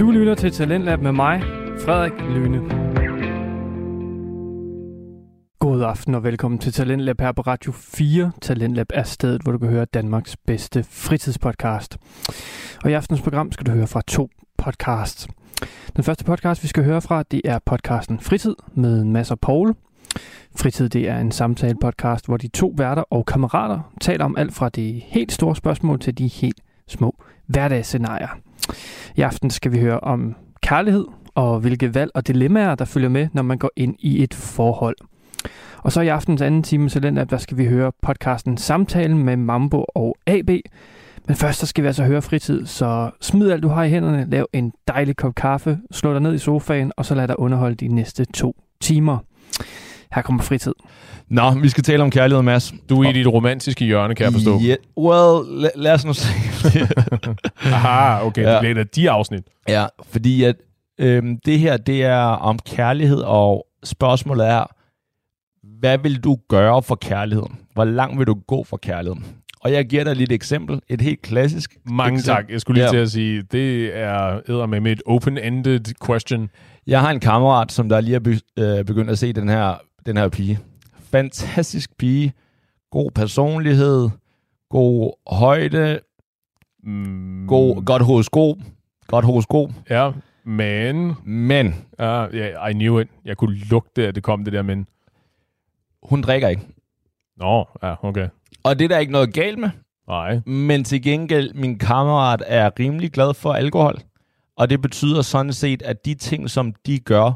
Du lytter til Talentlab med mig, Frederik Lyne. God aften og velkommen til Talentlab her på Radio 4. Talentlab er stedet, hvor du kan høre Danmarks bedste fritidspodcast. Og i aftens program skal du høre fra to podcasts. Den første podcast, vi skal høre fra, det er podcasten Fritid med Mads og Paul. Fritid det er en samtale-podcast, hvor de to værter og kammerater taler om alt fra de helt store spørgsmål til de helt små hverdagsscenarier. I aften skal vi høre om kærlighed og hvilke valg og dilemmaer, der følger med, når man går ind i et forhold. Og så i aftens anden time til den, der skal vi høre podcasten Samtalen med Mambo og AB. Men først så skal vi altså høre fritid, så smid alt du har i hænderne, lav en dejlig kop kaffe, slå dig ned i sofaen, og så lad dig underholde de næste to timer. Her kommer fritid. Nå, vi skal tale om kærlighed, Mads. Du er i dit romantiske hjørne, kan jeg forstå. Yeah. Well, la- lad os nu se. Aha, okay, Ja. det bliver et af de afsnit. ja, fordi at øhm, det her, det er om kærlighed, og spørgsmålet er, hvad vil du gøre for kærligheden? Hvor langt vil du gå for kærligheden? Og jeg giver dig lige et eksempel. Et helt klassisk Mange eksempel. tak. Jeg skulle lige Ja. til at sige, det er med et open-ended question. Jeg har en kammerat, som der lige er øh, begyndt at se den her, den her pige. Fantastisk pige. God personlighed. God højde. Mm, God, godt horoskop. Godt horoskop. Ja, men... Men Uh, yeah, I knew it. Jeg kunne lugte, at det kom det der, men... hun drikker ikke. Nå, ja, okay. Og det er der ikke noget galt med. Nej. Men til gengæld, min kammerat er rimelig glad for alkohol. Og det betyder sådan set, at de ting, som de gør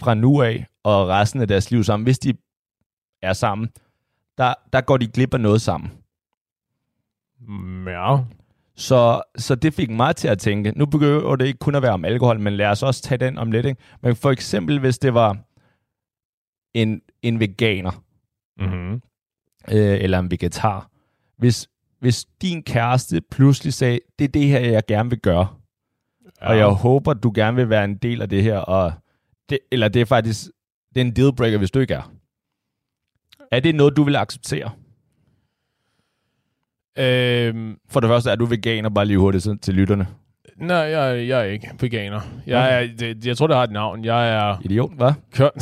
fra nu af og resten af deres liv sammen, hvis de er sammen, der, der går de glip af noget sammen. Mm, ja. Så, så det fik mig til at tænke, nu begynder det ikke kun at være om alkohol, men lad os også tage den om lidt. Ikke? Men for eksempel, hvis det var en, en veganer, Mm-hmm. øh, eller en vegetar. Hvis, hvis din kæreste pludselig sagde, det er det her, jeg gerne vil gøre, ja. og jeg håber, du gerne vil være en del af det her, og det, eller det er faktisk det er en dealbreaker, hvis du ikke er. Er det noget, du vil acceptere? Øhm, For det første, er du veganer, bare lige hurtigt sådan til lytterne. nej, jeg, jeg er ikke veganer. Jeg, er, det, jeg tror, det har et navn. Jeg er... Idiot, hvad? Kør-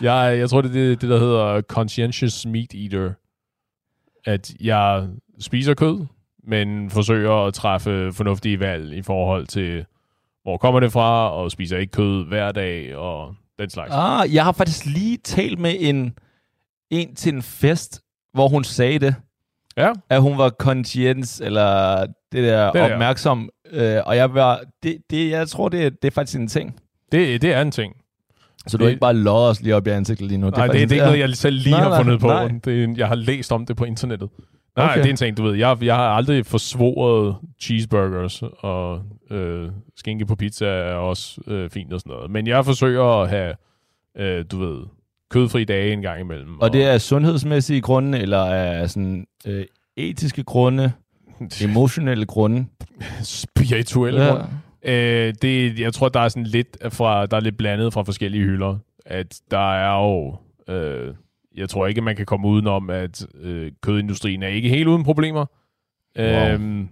jeg, jeg tror, det er det, det, der hedder conscientious meat eater. At jeg spiser kød, men forsøger at træffe fornuftige valg i forhold til, hvor kommer det fra, og spiser ikke kød hver dag, og den slags. Ah, jeg har faktisk lige talt med en, en til en fest, hvor hun sagde det, Ja, at hun var conscience, eller det der Det der. opmærksom. Øh, og jeg var, det, det, jeg tror, det, er- det er faktisk en ting. det, det er en ting. Så du Det- har ikke bare lodder os lige op i ansigtet lige nu. Nej, det, faktisk det er ikke noget, jeg selv lige Nej, har nej, fundet på. nej. Det er, jeg har læst om det på internettet. Nej, okay. det er en ting, du ved. Jeg, jeg har aldrig forsvoret cheeseburgers, og øh, skinke på pizza er også øh, fint og sådan noget. Men jeg forsøger at have, øh, du ved, kødfri dage en gang imellem. Og det er sundhedsmæssige grunde, eller er sådan øh, etiske grunde, emotionelle grunde. spirituelle Ja. ja. Øh, det, jeg tror, der er sådan lidt fra, der er lidt blandet fra forskellige hylder. At der er jo, øh, jeg tror ikke, man kan komme udenom, at øh, kødindustrien er ikke helt uden problemer. Wow. Øhm,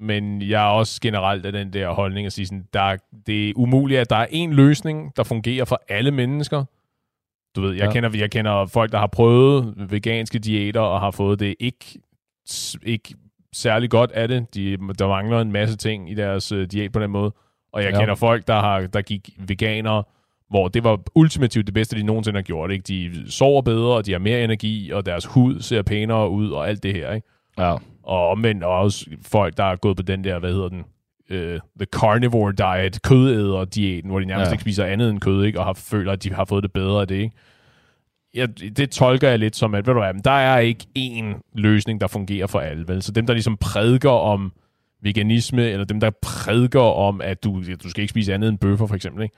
men jeg er også generelt af den der holdning at sige, sådan, der, det er umuligt, at der er en løsning, der fungerer for alle mennesker. Du ved, jeg, Ja. kender, jeg kender folk, der har prøvet veganske diæter og har fået det ikke, ikke særlig godt af det. De, der mangler en masse ting i deres øh, diæt på den måde. Og jeg Ja. ja. kender folk, der, har, der gik veganer, hvor det var ultimativt det bedste, de nogensinde har gjort. Ikke? De sover bedre, og de har mere energi, og deres hud ser pænere ud, og alt det her. Ikke? Ja. Og omvendt også folk, der er gået på den der, hvad hedder den, uh, the carnivore diet, kødæder-diæten, hvor de nærmest Ja. ikke spiser andet end kød, ikke? og har, føler, at de har fået det bedre af det. Ikke? Ja, det tolker jeg lidt som, at ved du hvad, men der er ikke én løsning, der fungerer for alle. Vel? Så dem, der ligesom prædiker om veganisme, eller dem, der prædiker om, at du, du skal ikke spise andet end bøffer, for eksempel, ikke?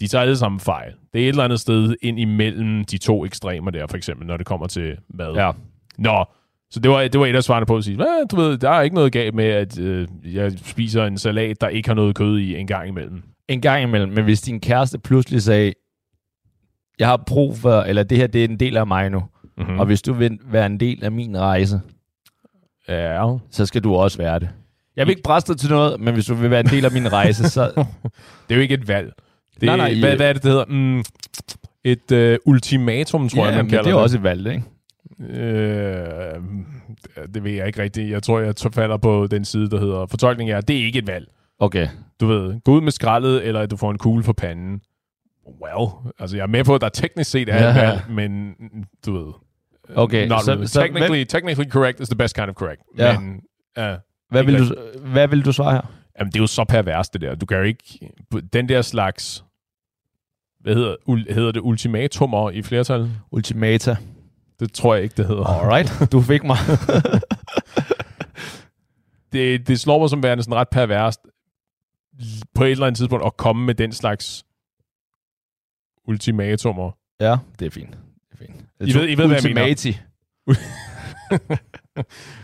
de tager alle sammen fejl. Det er et eller andet sted ind imellem de to ekstremer der, for eksempel, når det kommer til mad. Ja. Nå, så det var, det var et af svarene på at sige, du ved, der er ikke noget galt med, at øh, jeg spiser en salat, der ikke har noget kød i en gang imellem. En gang imellem, men hvis din kæreste pludselig sagde, jeg har brug for, eller det her, det er en del af mig nu, Mm-hmm. mm. og hvis du vil være en del af min rejse, Ja, så skal du også være det. Jeg vil ikke presse dig til noget, men hvis du vil være en del af min rejse, så... Det er jo ikke et valg. Det, Nej, nej, hvad, i- hvad er det, det hedder? Mm, et øh, ultimatum, tror jeg, man kalder det er jo også et valg, ikke? Øh, det ved jeg ikke rigtigt. Jeg tror, jeg falder på den side, der hedder fortolkning er, det er ikke et valg. Okay. Du ved, gå ud med skraldet, eller at du får en kugle for panden. Well, altså jeg er med på, at der teknisk set er et Ja. valg, men du ved... Okay, Not så- really. så technically, technically correct is the best kind of correct. Ja. Men uh, Hvad vil, du, hvad vil du svare her? jamen, det er jo så pervers, det der. Du kan jo ikke... Den der slags... Hvad hedder, ul, hedder det? Ultimatumer i flertal? Ultimata. Det tror jeg ikke, det hedder. Alright, du fik mig. det, det slår mig som værende sådan ret perverst på et eller andet tidspunkt at komme med den slags ultimatumer. ja, det er fint. Det er fint. I ved- I ved, hvad jeg mener.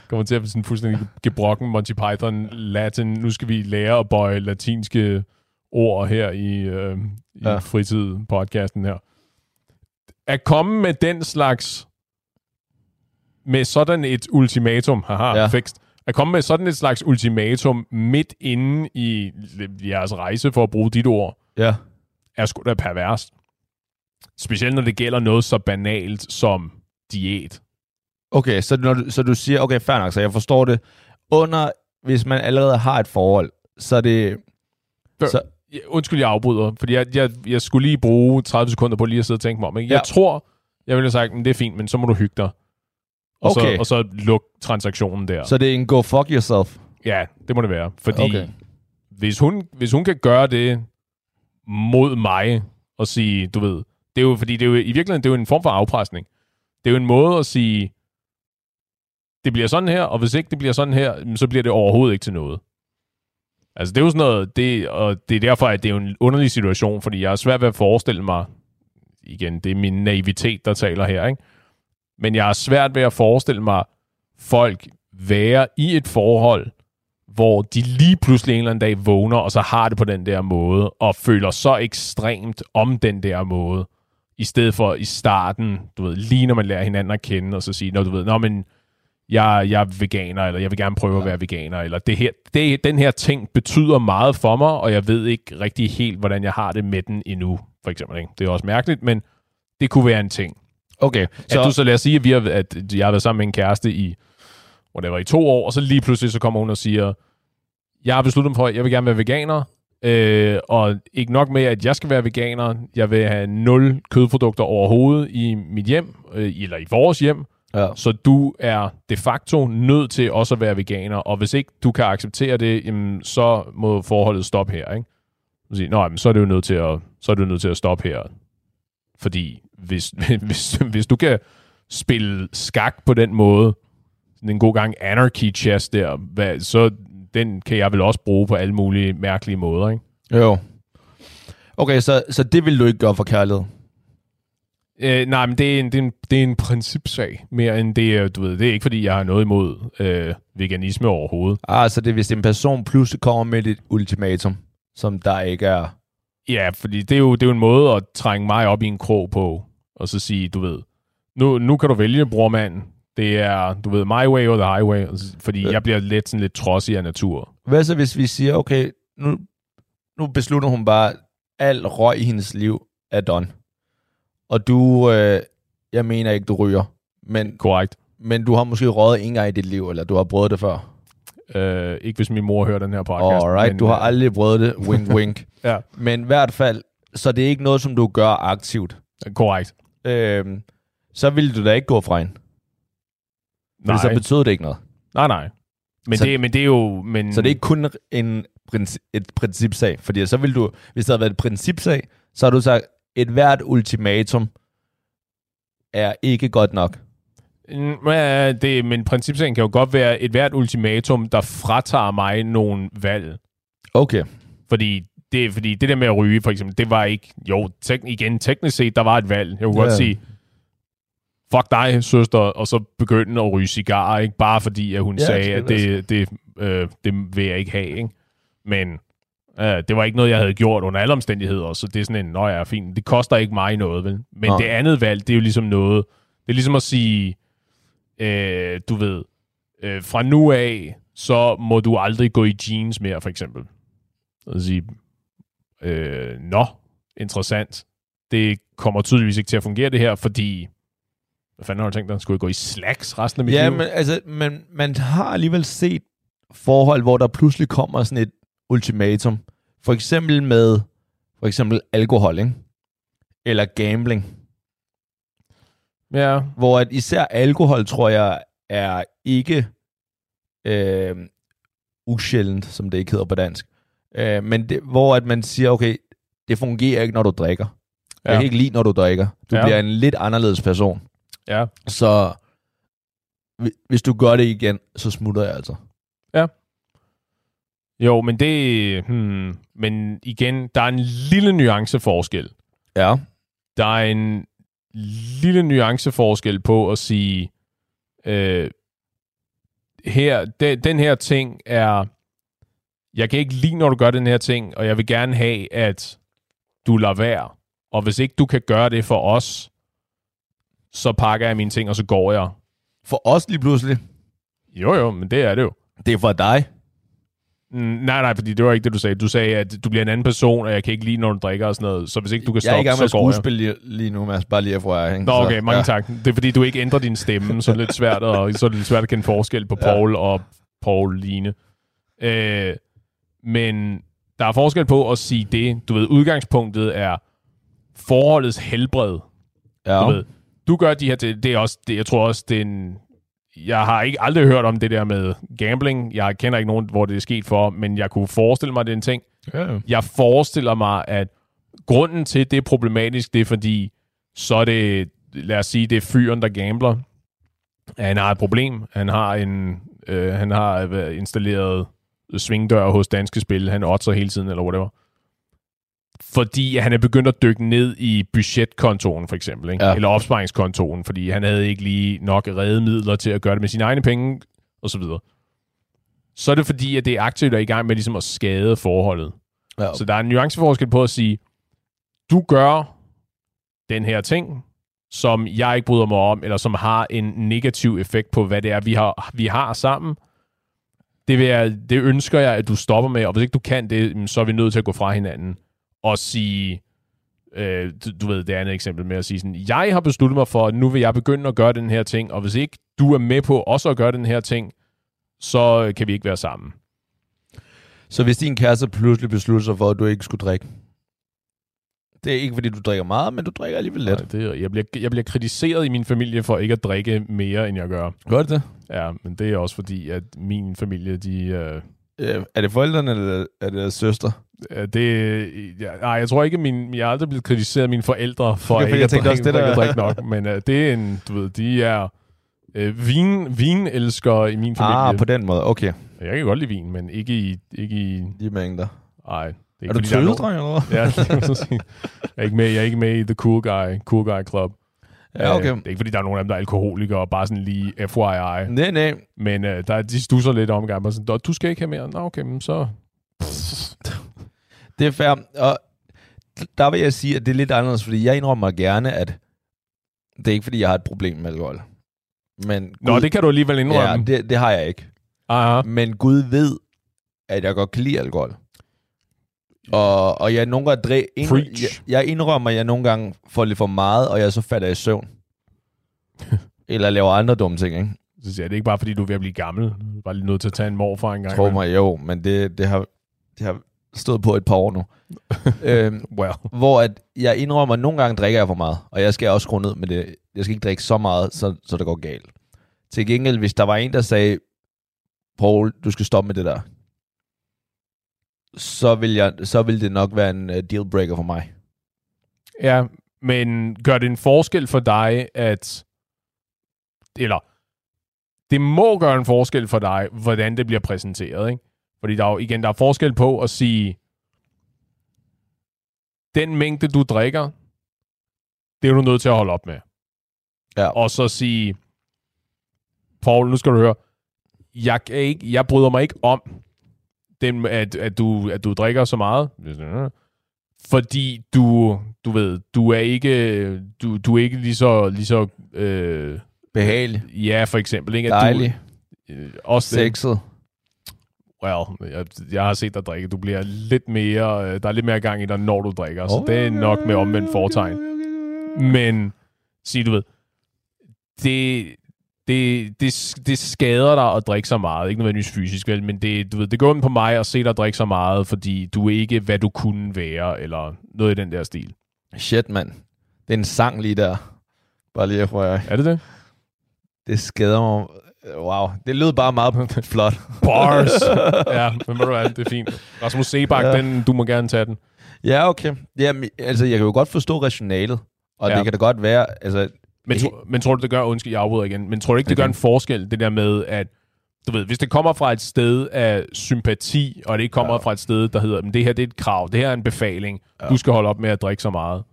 Kommer til at blive sådan fuldstændig gebrokken Monty Python Latin. Nu skal vi lære at bøje latinske ord her i, øh, i Ja. ja. fritid-podcasten her. At komme med den slags med sådan et ultimatum, haha, Ja. fikst, at komme med sådan et slags ultimatum midt inde i jeres rejse, for at bruge dit ord, Ja. er sgu da perverst. Specielt når det gælder noget så banalt som diæt. Okay, så, når du, så du siger, okay, fair nok, så jeg forstår det. Under, hvis man allerede har et forhold, så er det... Før- Så, Undskyld, jeg afbryder, fordi jeg, jeg, jeg skulle lige bruge 30 sekunder på lige at sidde og tænke mig om. Ikke? Jeg Ja. tror, jeg ville have sagt, men det er fint, men så må du hygge dig. Og, Okay. så, og så luk transaktionen der. så det er en go fuck yourself. Ja, det må det være. Fordi Okay. hvis, hun, hvis hun kan gøre det mod mig og sige, du ved, det er jo, fordi det er jo, i virkeligheden det er jo en form for afpresning. Det er jo en måde at sige, det bliver sådan her, og hvis ikke det bliver sådan her, så bliver det overhovedet ikke til noget. Altså det er jo sådan noget, det, og det er derfor, at det er jo en underlig situation, fordi jeg er svært ved at forestille mig, igen, det er min naivitet, der taler her, ikke? Men jeg er svært ved at forestille mig folk være i et forhold, hvor de lige pludselig en eller anden dag vågner, og så har det på den der måde, og føler så ekstremt om den der måde, i stedet for i starten, du ved, lige når man lærer hinanden at kende, og så sige, når du ved, nå, men jeg, jeg er veganer, eller jeg vil gerne prøve at være veganer, eller det her, det, den her ting betyder meget for mig, og jeg ved ikke rigtig helt, hvordan jeg har det med den endnu, for eksempel. Ikke? Det er også mærkeligt, men det kunne være en ting. Okay, Så. At du så lad os sige, at, vi har, at jeg har været sammen med en kæreste i, whatever, i to år, og så lige pludselig så kommer hun og siger, jeg har besluttet mig for, at jeg vil gerne være veganer, øh, og ikke nok med, at jeg skal være veganer, jeg vil have nul kødprodukter overhovedet i mit hjem, øh, eller i vores hjem, Ja. så du er de facto nødt til også at være veganer, og hvis ikke du kan acceptere det, jamen, så må forholdet stoppe her, ikke? Nå, jamen, så er det jo nødt til at, så er det jo nødt til at stoppe her. Fordi hvis, hvis, hvis du kan spille skak på den måde, sådan en god gang anarchy chess der, hvad, så den kan jeg vel også bruge på alle mulige mærkelige måder, ikke? Jo. Okay, så, så det vil du ikke gøre for kærlighed? Øh, nej, men det er, en, det, er en, det er en principsag, mere end det er, du ved, det er ikke fordi, jeg har noget imod øh, veganisme overhovedet. Ah, så det er, hvis en person pludselig kommer med et ultimatum, som der ikke er... Ja, fordi det er, jo, det er jo en måde at trænge mig op i en krog på, og så sige, du ved, nu, nu kan du vælge, brormand. Det er, du ved, my way or the highway, fordi Ja. jeg bliver lidt sådan lidt trodsig af natur. Hvad så, hvis vi siger, okay, nu, nu beslutter hun bare, al røg i hendes liv er done. Og du, øh, jeg mener ikke, du ryger, men, Korrekt. men du har måske røget en gang i dit liv, eller du har prøvet det før. Øh, ikke hvis min mor hører den her podcast. Alright, men, du har øh, aldrig prøvet det, wink wink. Ja, men i hvert fald, så det er ikke noget, som du gør aktivt. korrekt. Øhm, så ville du da ikke gå fra hende. Nej, så betød det ikke noget. nej, nej. Men, Så- det, men det er jo... Men, Så det er ikke kun en princi- et principsag. Fordi så vil du, hvis det havde været et principsag, så har du sagt, et hvert ultimatum er ikke godt nok. Ja, det, men principsagen kan jo godt være et hvert ultimatum, der fratager mig nogle valg. Okay. Fordi det, fordi det der med at ryge, for eksempel, det var ikke... Jo, tek, igen, teknisk set, der var et valg. Jeg kunne Ja. godt sige, fuck dig, søster, og så begynde at ryge cigarer, ikke? Bare fordi, at hun Ja, sagde, at det, det, øh, det vil jeg ikke have, ikke? Men øh, det var ikke noget, jeg havde gjort under alle omstændigheder, så det er sådan en, nå ja, fint, det koster ikke mig noget, vel? Men Nej. det andet valg, det er jo ligesom noget, det er ligesom at sige, øh, du ved, øh, fra nu af, så må du aldrig gå i jeans mere, for eksempel. Og sige, øh, nå, interessant. Det kommer tydeligvis ikke til at fungere det her, fordi hvad fanden har du tænkt dig? Skulle jeg gå i slacks resten af mit Ja, liv? men altså, man, man har alligevel set forhold, hvor der pludselig kommer sådan et ultimatum. For eksempel med for eksempel alkohol, ikke? Eller gambling. Ja, Hvor at især alkohol, tror jeg, er ikke øh, usjældent, som det ikke hedder på dansk. Øh, men det, hvor at man siger, okay, det fungerer ikke, når du drikker. Jeg Ja. kan ikke lide, når du drikker. Du Ja. ja. bliver en lidt anderledes person. ja. Så hvi- hvis du gør det igen, så smutter jeg altså. Jo, men det... Hmm, men igen, der er en lille nuanceforskel. Ja. Der er en lille nuanceforskel på at sige, øh, her, de, den her ting er, jeg kan ikke lide, når du gør den her ting, og jeg vil gerne have, at du lader være. Og hvis ikke du kan gøre det for os, så pakker jeg mine ting, og så går jeg. For os lige pludselig. Jo, jo, men det er det jo. Det er for dig. Mm, nej, nej, fordi det var ikke det, du sagde. Du sagde, at du bliver en anden person, og jeg kan ikke lide, når du drikker og sådan noget. Så hvis ikke du kan jeg er i stoppe, gang med så går jeg. skuespille lige, lige nu, Mads. Bare lige at få. Nå, okay, mange ja. tak. Det er fordi, du ikke ændrer din stemme, så er det lidt svært, og så er det lidt svært at kende forskel på Ja. Paul og Paul Line. Øh, men der er forskel på at sige det. Du ved, udgangspunktet er forholdets helbred. Ja. Du ved, du gør de her, det, det er også, det, jeg tror også, det er en, jeg har ikke aldrig hørt om det der med gambling. Jeg kender ikke nogen, hvor det er sket for, men jeg kunne forestille mig, at det er en ting. ja. Jeg forestiller mig, at grunden til, at det er problematisk, det er fordi, så er det, lad os sige, det er fyren, der gambler. Han har et problem. Han har en, øh, han har installeret svingdør hos Danske Spil. Han otter hele tiden, eller whatever. Fordi han er begyndt at dykke ned i budgetkontoen, for eksempel. Ikke? Ja. Eller opsparingskontoen, fordi han havde ikke lige nok redemidler til at gøre det med sine egne penge, og så videre. Så er det fordi, at det er aktivt er i gang med ligesom at skade forholdet. ja. Så der er en nuanceforskel på at sige, du gør den her ting, som jeg ikke bryder mig om, eller som har en negativ effekt på, hvad det er, vi har, vi har sammen. Det, vil jeg, det ønsker jeg, at du stopper med, og hvis ikke du kan det, så er vi nødt til at gå fra hinanden og sige, øh, du, ved, det andet eksempel med at sige sådan, jeg har besluttet mig for, at nu vil jeg begynde at gøre den her ting, og hvis ikke du er med på også at gøre den her ting, så kan vi ikke være sammen. Så hvis din kæreste pludselig beslutter sig for, at du ikke skulle drikke, det er ikke, fordi du drikker meget, men du drikker alligevel lidt. Nej, det, jeg, bliver, jeg bliver kritiseret i min familie for ikke at drikke mere, end jeg gør. Gør det? Ja, men det er også fordi, at min familie, de... Øh, Øh, er det forældrene, eller er det søster? Øh, det, ja, nej, jeg tror ikke, min, jeg er aldrig blevet kritiseret af mine forældre for Okay, for ikke jeg at drikke, også, det der- drikke nok. Men øh, det er en, du ved, de er øh, vin, vinelskere i min familie. Ah, på den måde. Okay. Jeg kan godt lide vin, men ikke i... Ikke i De mængder. ej, det er, Er du tøsedreng, eller hvad? Ja, jeg, er ikke med, jeg er ikke med i The Cool Guy, cool guy Club. Ja, okay. Øh, det er ikke, fordi der er nogen af dem, der er alkoholikere, og bare sådan lige FYI. Nej, nej. Men øh, der, de stusser lidt om gang, og sådan, "Nå, du skal ikke have mere. Nå, okay, men så... Det er fair. Og der vil jeg sige, at det er lidt anderledes, fordi jeg indrømmer gerne, at det er ikke, fordi jeg har et problem med alkohol. Men Nå, Gud, det kan du alligevel indrømme. ja, det, det har jeg ikke. Aha. Men Gud ved, at jeg godt kan lide alkohol. Og, og jeg nogle gange dræ, ind, jeg, jeg indrømmer, at jeg nogle gange får lidt for meget, og jeg så falder i søvn. Eller laver andre dumme ting, ikke? Så siger jeg, det er ikke bare, fordi du er ved at blive gammel. Du er bare lige nødt til at tage en morfar en gang. Tror mig, jo, men det, det, har, det har stået på et par år nu. øhm, Well. hvor at jeg indrømmer, at nogle gange drikker jeg for meget, og jeg skal også skrue ned med det. Jeg skal ikke drikke så meget, så, så det går galt. Til gengæld, hvis der var en, der sagde, Paul, du skal stoppe med det der, så vil, jeg, så vil det nok være en uh, dealbreaker for mig. Ja, men gør det en forskel for dig, at... Eller, det må gøre en forskel for dig, hvordan det bliver præsenteret, ikke? Fordi der er jo, igen, der er forskel på at sige, den mængde, du drikker, det er du nødt til at holde op med. Ja. Og så sige, Paul, nu skal du høre, jeg, kan ikke, jeg bryder mig ikke om, den, at, at, du, at du drikker så meget, fordi du, du ved, du er ikke, du, du er ikke lige så, lige så øh, Behagelig. ja, for eksempel, ikke? At Dejlig. Du, øh, også det. Well, jeg, jeg har set dig drikke. Du bliver lidt mere, øh, der er lidt mere gang i dig, når du drikker. Så det er nok med omvendt fortegn. Men, sig du ved, det, det, det, det skader dig at drikke så meget. Ikke nødvendigvis fysisk, vel, men det, du ved, det går ind på mig at se dig drikke så meget, fordi du er ikke, hvad du kunne være, eller noget i den der stil. Shit, mand. Det er en sang lige der. Bare lige for jer. Er det det? Det skader mig. Wow, det lød bare meget flot. Bars! ja, men ved du hvad, det er fint. Rasmus Sebak, ja. den, du må gerne tage den. Ja, okay. Jamen, altså, jeg kan jo godt forstå rationalet. Og ja. det kan da godt være, altså... Men, tro, men tror du, det gør, undskyld, jeg afbryder igen, men tror du ikke, det okay. gør en forskel, det der med, at du ved, hvis det kommer fra et sted af sympati, og det ikke kommer ja. fra et sted, der hedder, men det her det er et krav, det her er en befaling, ja. du skal holde op med at drikke så meget.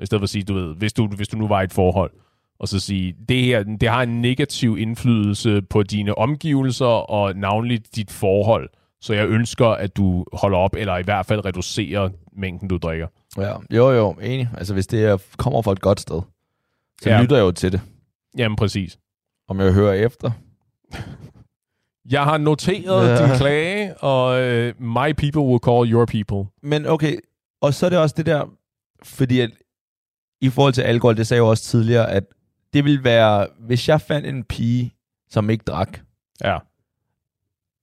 I stedet for at sige, du ved, hvis du, hvis du nu var i et forhold, og så sige, det her, det har en negativ indflydelse på dine omgivelser, og navnligt dit forhold. Så jeg ønsker, at du holder op, eller i hvert fald reducerer mængden, du drikker. Ja, jo jo, enig. Altså hvis det kommer fra et godt sted, så ja. lytter jeg jo til det. Jamen præcis. Om jeg hører efter. Jeg har noteret ja. din klage, og uh, my people will call your people. Men okay, og så er det også det der, fordi at, i forhold til alkohol, det sagde jeg jo også tidligere, at det vil være, hvis jeg fandt en pige, som ikke drak, ja.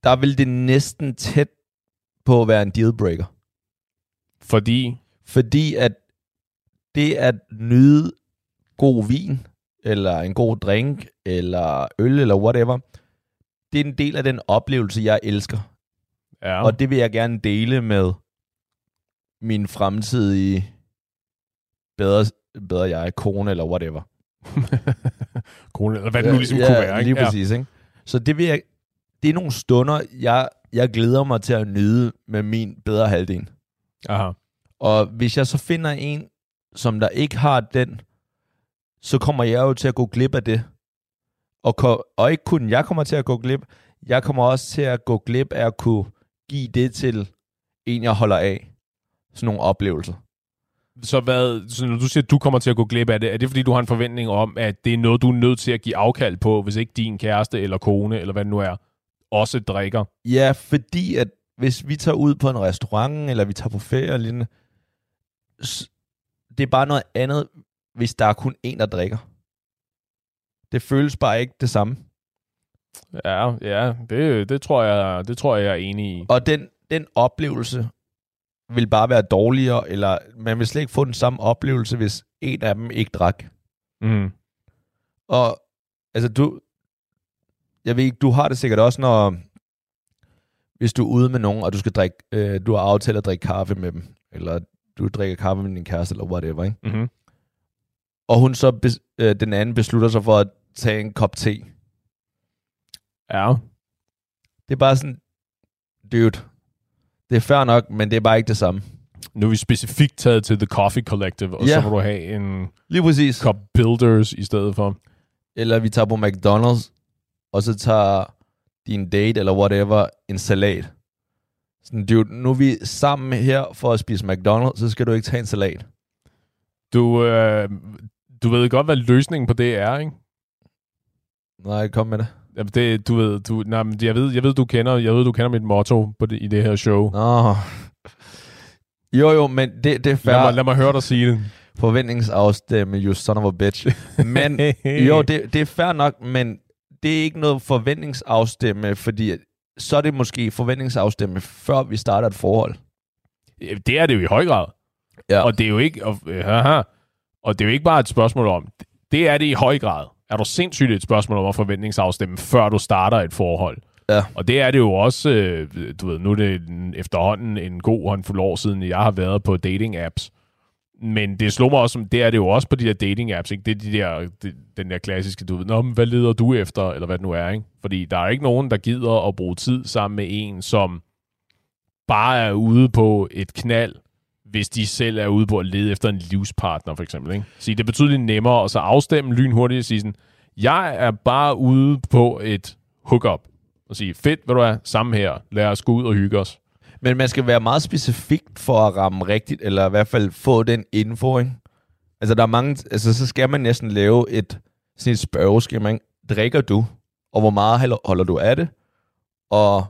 der vil det næsten tæt på at være en dealbreaker. Fordi? Fordi at det at nyde god vin, eller en god drink, eller øl, eller whatever, det er en del af den oplevelse, jeg elsker. Ja. Og det vil jeg gerne dele med min fremtidige bedre, bedre jeg, kone, eller whatever. kone, eller hvad det nu ligesom ja, kunne være. Ikke? lige præcis. Ja. Ikke? Så det, vil jeg, det er nogle stunder, jeg, jeg glæder mig til at nyde med min bedre halvdel. Aha. Og hvis jeg så finder en, som der ikke har den, så kommer jeg jo til at gå glip af det. Og, og ikke kun jeg kommer til at gå glip, jeg kommer også til at gå glip af at kunne give det til en, jeg holder af. Sådan nogle oplevelser. Så, hvad, så når du siger, at du kommer til at gå glip af det, er det fordi, du har en forventning om, at det er noget, du er nødt til at give afkald på, hvis ikke din kæreste eller kone, eller hvad det nu er, også drikker? Ja, fordi at hvis vi tager ud på en restaurant, eller vi tager på ferie eller lignende, det er bare noget andet, hvis der er kun en, der drikker. Det føles bare ikke det samme. Ja, ja, det, det, tror, jeg, det tror jeg, jeg er enig i. Og den, den oplevelse vil bare være dårligere, eller man vil slet ikke få den samme oplevelse, hvis en af dem ikke drak. Mm. Og altså du, jeg ved ikke, du har det sikkert også, når hvis du er ude med nogen, og du skal drikke, øh, du har aftalt at drikke kaffe med dem, eller du drikker kaffe med din kæreste, eller whatever, ikke? Mm-hmm. Og hun så, bes, øh, den anden beslutter sig for at tage en kop te. Ja. Det er bare sådan, dude, det er fair nok, men det er bare ikke det samme. Nu er vi specifikt taget til The Coffee Collective, og ja. så må du have en Lige præcis. kop Builders i stedet for. Eller vi tager på McDonald's, og så tager din date eller whatever en salat. Sådan, dude, nu er vi sammen her for at spise McDonald's, så skal du ikke tage en salat. Du, øh, du ved godt, hvad løsningen på det er, ikke? Nej, kom med det. Det, du ved, du, nej, men jeg ved, jeg ved, du kender, jeg ved, du kender mit motto på det, i det her show. Nå. Jo, jo, men det, det er fair. Lad mig, lad mig høre dig sige det. Forventningsafstemme, you son of a bitch. Men, jo, det, det er fair nok, men det er ikke noget forventningsafstemme, fordi så er det måske forventningsafstemme, før vi starter et forhold. Det er det jo i høj grad. Ja. Og det er jo ikke, og, haha, og det er jo ikke bare et spørgsmål om, det er det i høj grad. Er du sindssygt et spørgsmål om at forventningsafstemme, før du starter et forhold? Ja. Og det er det jo også, øh, du ved, nu er det efterhånden en god håndfuld år siden, jeg har været på dating-apps. Men det slår mig også, det er det jo også på de der dating-apps, ikke? Det er de der, de, den der klassiske, du ved, Nå, men hvad leder du efter, eller hvad det nu er, ikke? Fordi der er ikke nogen, der gider at bruge tid sammen med en, som bare er ude på et knald, hvis de selv er ude på at lede efter en livspartner, for eksempel. Ikke? Så det er betydeligt nemmere at så afstemme lynhurtigt og sige sådan, jeg er bare ude på et hookup. Og sige, fedt, hvad du er, sammen her. Lad os gå ud og hygge os. Men man skal være meget specifik for at ramme rigtigt, eller i hvert fald få den info, ikke? Altså, der er mange, altså, så skal man næsten lave et, sådan et spørgeskema, ikke? Drikker du? Og hvor meget holder du af det? Og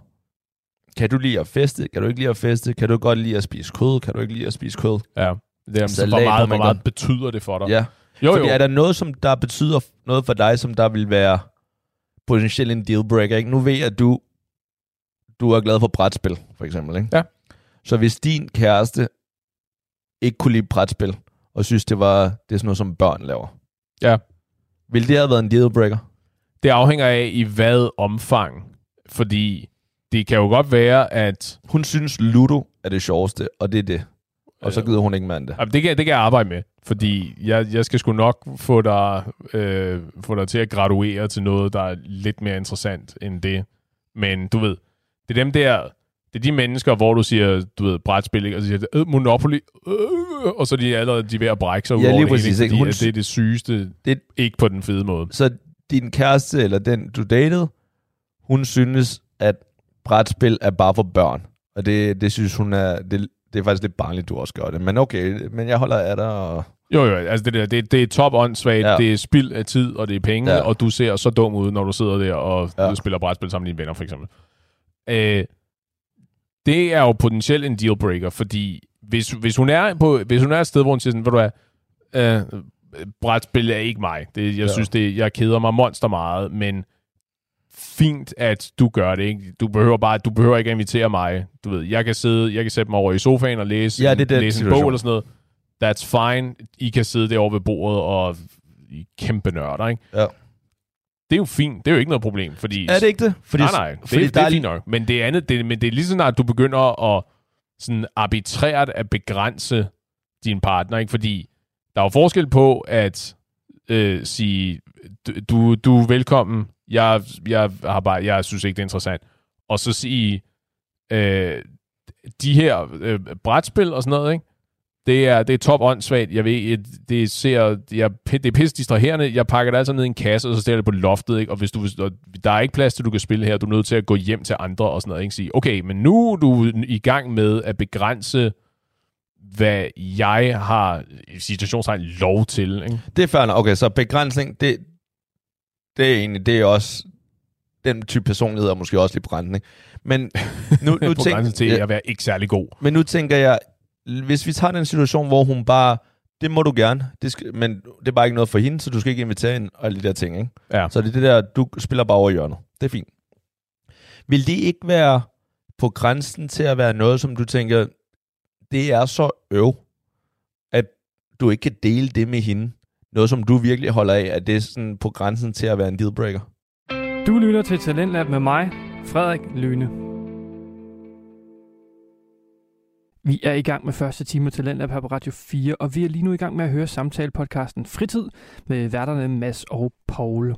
kan du lide at feste? Kan du ikke lide at feste? Kan du godt lide at spise kød? Kan du ikke lide at spise kød? Ja. Det er, så hvor meget, hvor meget betyder det for dig? Ja. Jo, Fordi jo. er der noget, som der betyder noget for dig, som der vil være potentielt en dealbreaker? Ikke? Nu ved jeg, at du, du er glad for brætspil, for eksempel. Ikke? Ja. Så hvis din kæreste ikke kunne lide brætspil, og synes, det var det er sådan noget, som børn laver, Ja. ville det have været en dealbreaker? Det afhænger af, i hvad omfang. Fordi det kan jo godt være, at Hun synes, Ludo er det sjoveste, og det er det. Og så gider hun ikke mand det. Jamen, det, kan, det kan jeg arbejde med, fordi jeg, jeg skal sgu nok få dig, øh, få dig til at graduere til noget, der er lidt mere interessant end det. Men du ved, det er dem der, det er de mennesker, hvor du siger, du ved, brætspil, ikke? og så siger øh, Monopoly, øh, og så er de allerede de er ved at brække sig ud Ja, over lige det hele, præcis, ikke? Hun at s- det er det sygeste, Det- ikke på den fede måde. Så din kæreste, eller den du datede, hun synes, at brætspil er bare for børn. Og det, det synes hun er... Det, det er faktisk lidt barnligt, du også gør det. Men okay, men jeg holder af dig, og... Jo, jo, altså det der, det, det er top åndssvagt, Ja. det er spild af tid, og det er penge, Ja. og du ser så dum ud, når du sidder der og Ja. spiller brætspil sammen med dine venner, for eksempel. Øh, det er jo potentielt en dealbreaker, fordi hvis, hvis, hun er på, hvis hun er et sted, hvor hun siger sådan, ved du hvad, øh, brætspil er ikke mig. Det, jeg ja. synes, det, jeg keder mig monster meget, men fint, at du gør det. Ikke? Du behøver bare, du behøver ikke at invitere mig. Du ved, jeg kan sidde, jeg kan sætte mig over i sofaen og læse, Ja, det er den læse en bog eller sådan noget. That's fine. I kan sidde derovre ved bordet og I kæmpe nørder, ikke? Ja. Det er jo fint. Det er jo ikke noget problem, fordi... Er det ikke det? Fordi, nej, nej. Det, fordi det der er er fint nok. Men det andet, det, men det er lige så snart, du begynder at sådan arbitrært at begrænse din partner, ikke? Fordi der er jo forskel på at øh, sige, du, du, du er velkommen, jeg, jeg, har bare, jeg synes ikke, det er interessant. Og så sige, øh, de her øh, brætspil og sådan noget, ikke? Det er, det er top åndssvagt. Jeg ved, det, ser, jeg, det er pisse distraherende. Jeg pakker det altså ned i en kasse, og så stiller det på loftet. Ikke? Og hvis du, og der er ikke plads til, du kan spille her, du er nødt til at gå hjem til andre og sådan noget. Ikke? Sige, okay, men nu er du i gang med at begrænse, hvad jeg har i situationstegn lov til. Ikke? Det er fair. Okay, så begrænsning, det, det er egentlig, det er også den type personlighed er måske også lidt brændende. Men nu, nu, på tænk, grænsen til at være ikke særlig god. men nu tænker jeg, hvis vi tager den situation, hvor hun bare, det må du gerne, det skal, men det er bare ikke noget for hende, så du skal ikke invitere hende og alle de der ting, ikke? Ja. Så det er det der, du spiller bare over hjørnet. Det er fint. Vil det ikke være på grænsen til at være noget, som du tænker, det er så øv, at du ikke kan dele det med hende? Noget, som du virkelig holder af, at det er sådan på grænsen til at være en dealbreaker? Du lytter til Talentlab med mig, Frederik Lyne. Vi er i gang med første time af Talentlab her på Radio 4, og vi er lige nu i gang med at høre samtale-podcasten Fritid med værterne Mads og Paul.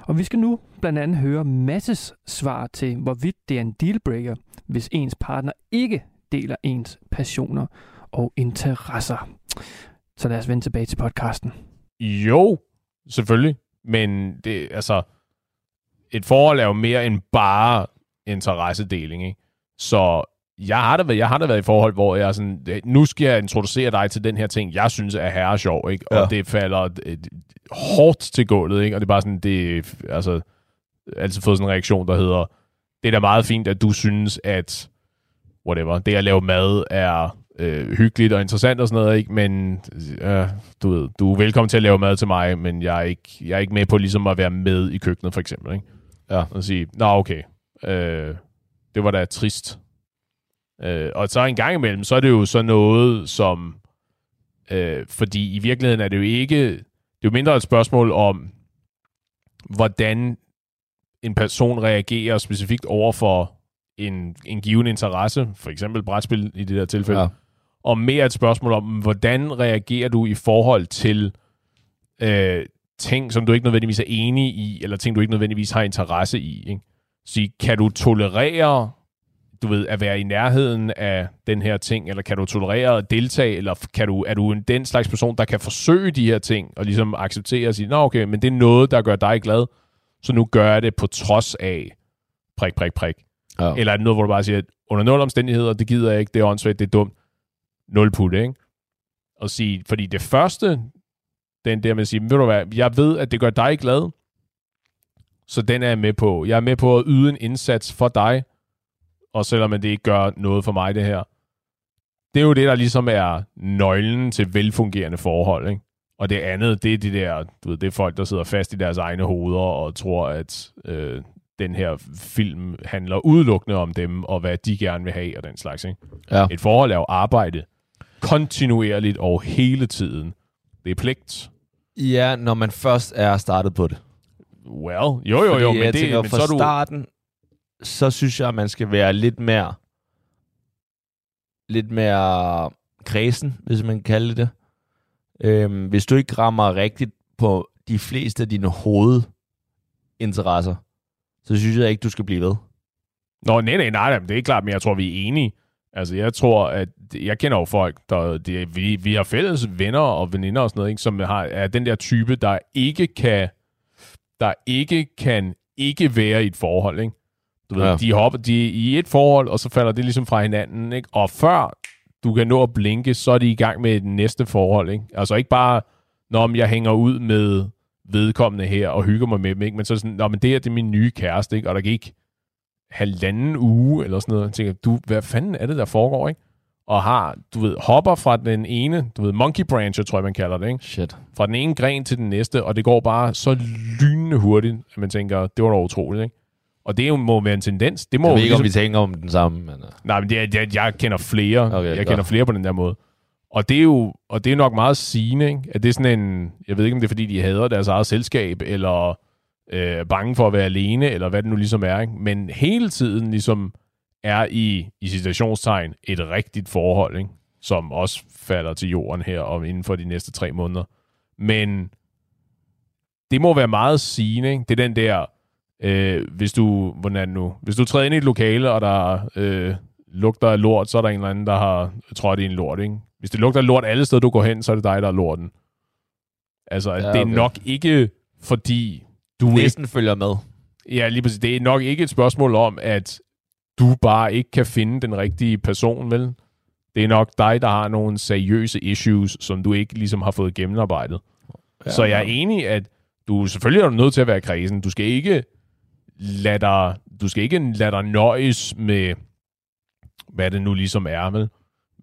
Og vi skal nu blandt andet høre Masses svar til, hvorvidt det er en dealbreaker, hvis ens partner ikke deler ens passioner og interesser. Så lad os vende tilbage til podcasten. Jo, selvfølgelig. Men det, altså, et forhold er jo mere end bare interessedeling, ikke? Så jeg har, da, været- jeg har da været i forhold, hvor jeg er sådan, nu skal jeg introducere dig til den her ting, jeg synes er herre sjov, ikke? Og Ja. det falder øh, hårdt til gulvet, ikke? Og det er bare sådan, det altså, altid fået sådan en reaktion, der hedder, det er da meget fint, at du synes, at whatever, det at lave mad er øh, hyggeligt og interessant og sådan noget, ikke? Men øh, du ved, du er velkommen til at lave mad til mig, men jeg er ikke, jeg er ikke med på ligesom at være med i køkkenet, for eksempel, ikke? Ja. Og sige, nå okay, øh, det var da trist. Øh, og så en gang imellem, så er det jo så noget, som... Øh, fordi i virkeligheden er det jo ikke... Det er jo mindre et spørgsmål om, hvordan en person reagerer specifikt over for en, en given interesse, for eksempel brætspil i det der tilfælde, Ja. Og mere et spørgsmål om, hvordan reagerer du i forhold til øh, ting, som du ikke nødvendigvis er enig i, eller ting, du ikke nødvendigvis har interesse i. Ikke? Så kan du tolerere du ved, at være i nærheden af den her ting, eller kan du tolerere at deltage, eller kan du, er du en, den slags person, der kan forsøge de her ting, og ligesom acceptere og sige, nå okay, men det er noget, der gør dig glad, så nu gør jeg det på trods af prik, prik, prik. Ja. Eller er det noget, hvor du bare siger, under nul omstændigheder, det gider jeg ikke, det er åndssvagt, det er dumt. Nul putte, ikke? Og sige, fordi det første, den der med at sige, ved du hvad, jeg ved, at det gør dig glad, så den er jeg med på. Jeg er med på at yde en indsats for dig, og selvom det ikke gør noget for mig, det her. Det er jo det, der ligesom er nøglen til velfungerende forhold, ikke? Og det andet, det er de der, du ved, det er folk, der sidder fast i deres egne hoveder og tror, at øh, den her film handler udelukkende om dem, og hvad de gerne vil have, og den slags. Ikke? Ja. Et forhold er jo arbejde kontinuerligt og hele tiden. Det er pligt. Ja, når man først er startet på det. Well, jo, jo, jo, Fordi men, jeg det, tænker, men fra så du... starten, så synes jeg, at man skal være lidt mere lidt mere kredsen, hvis man kan kalde det. Øhm, hvis du ikke rammer rigtigt på de fleste af dine hovedinteresser, så synes jeg ikke, du skal blive ved. Nå, nej, nej, nej, nej, det er klart, men jeg tror, vi er enige. Altså, jeg tror, at jeg kender jo folk, der det, vi, vi har fælles venner og veninder og sådan noget, ikke, som har, er den der type, der ikke kan, der ikke kan ikke være i et forhold, ikke? Du ved, Ja. de hopper de er i et forhold, og så falder det ligesom fra hinanden, ikke? Og før du kan nå at blinke, så er de i gang med det næste forhold, ikke? Altså ikke bare, når jeg hænger ud med vedkommende her og hygger mig med dem, ikke? Men så er det sådan, Nå, men det her det er min nye kæreste, ikke? Og der gik halvanden uge eller sådan noget. Jeg tænker, du, hvad fanden er det, der foregår, ikke? Og har, du ved, hopper fra den ene, du ved, monkey branch, tror jeg, man kalder det, ikke? Shit. Fra den ene gren til den næste, og det går bare så lynende hurtigt, at man tænker, det var da utroligt, ikke? Og det må være en tendens. Det må Jeg ved ikke, om ligesom- vi tænker om den samme, men... uh, Nej, men det er, jeg, jeg kender flere. Okay, jeg godt. kender flere på den der måde. Og det er jo og det er nok meget sigende, ikke? at det er sådan en... Jeg ved ikke, om det er, fordi de hader deres eget selskab, eller øh, bange for at være alene, eller hvad det nu ligesom er. Ikke? Men hele tiden ligesom er i, i citationstegn et rigtigt forhold, ikke? som også falder til jorden her om inden for de næste tre måneder. Men det må være meget sigende. Ikke? Det er den der, øh, hvis du, hvordan er det nu, hvis du træder ind i et lokale, og der øh, lugter af lort, så er der en eller anden, der har trådt i en lort, ikke? Hvis det lugter af lort alle steder, du går hen, så er det dig, der er lorten. Altså, Ja, ja, det er okay. nok ikke, fordi du ikke Næsten følger med. Ja, lige præcis. Det er nok ikke et spørgsmål om, at du bare ikke kan finde den rigtige person, vel? Det er nok dig, der har nogle seriøse issues, som du ikke ligesom har fået gennemarbejdet. Ja, så jeg er enig, at du selvfølgelig er du nødt til at være kredsen. Du skal ikke lade dig, du skal ikke lade dig nøjes med, hvad det nu ligesom er, vel?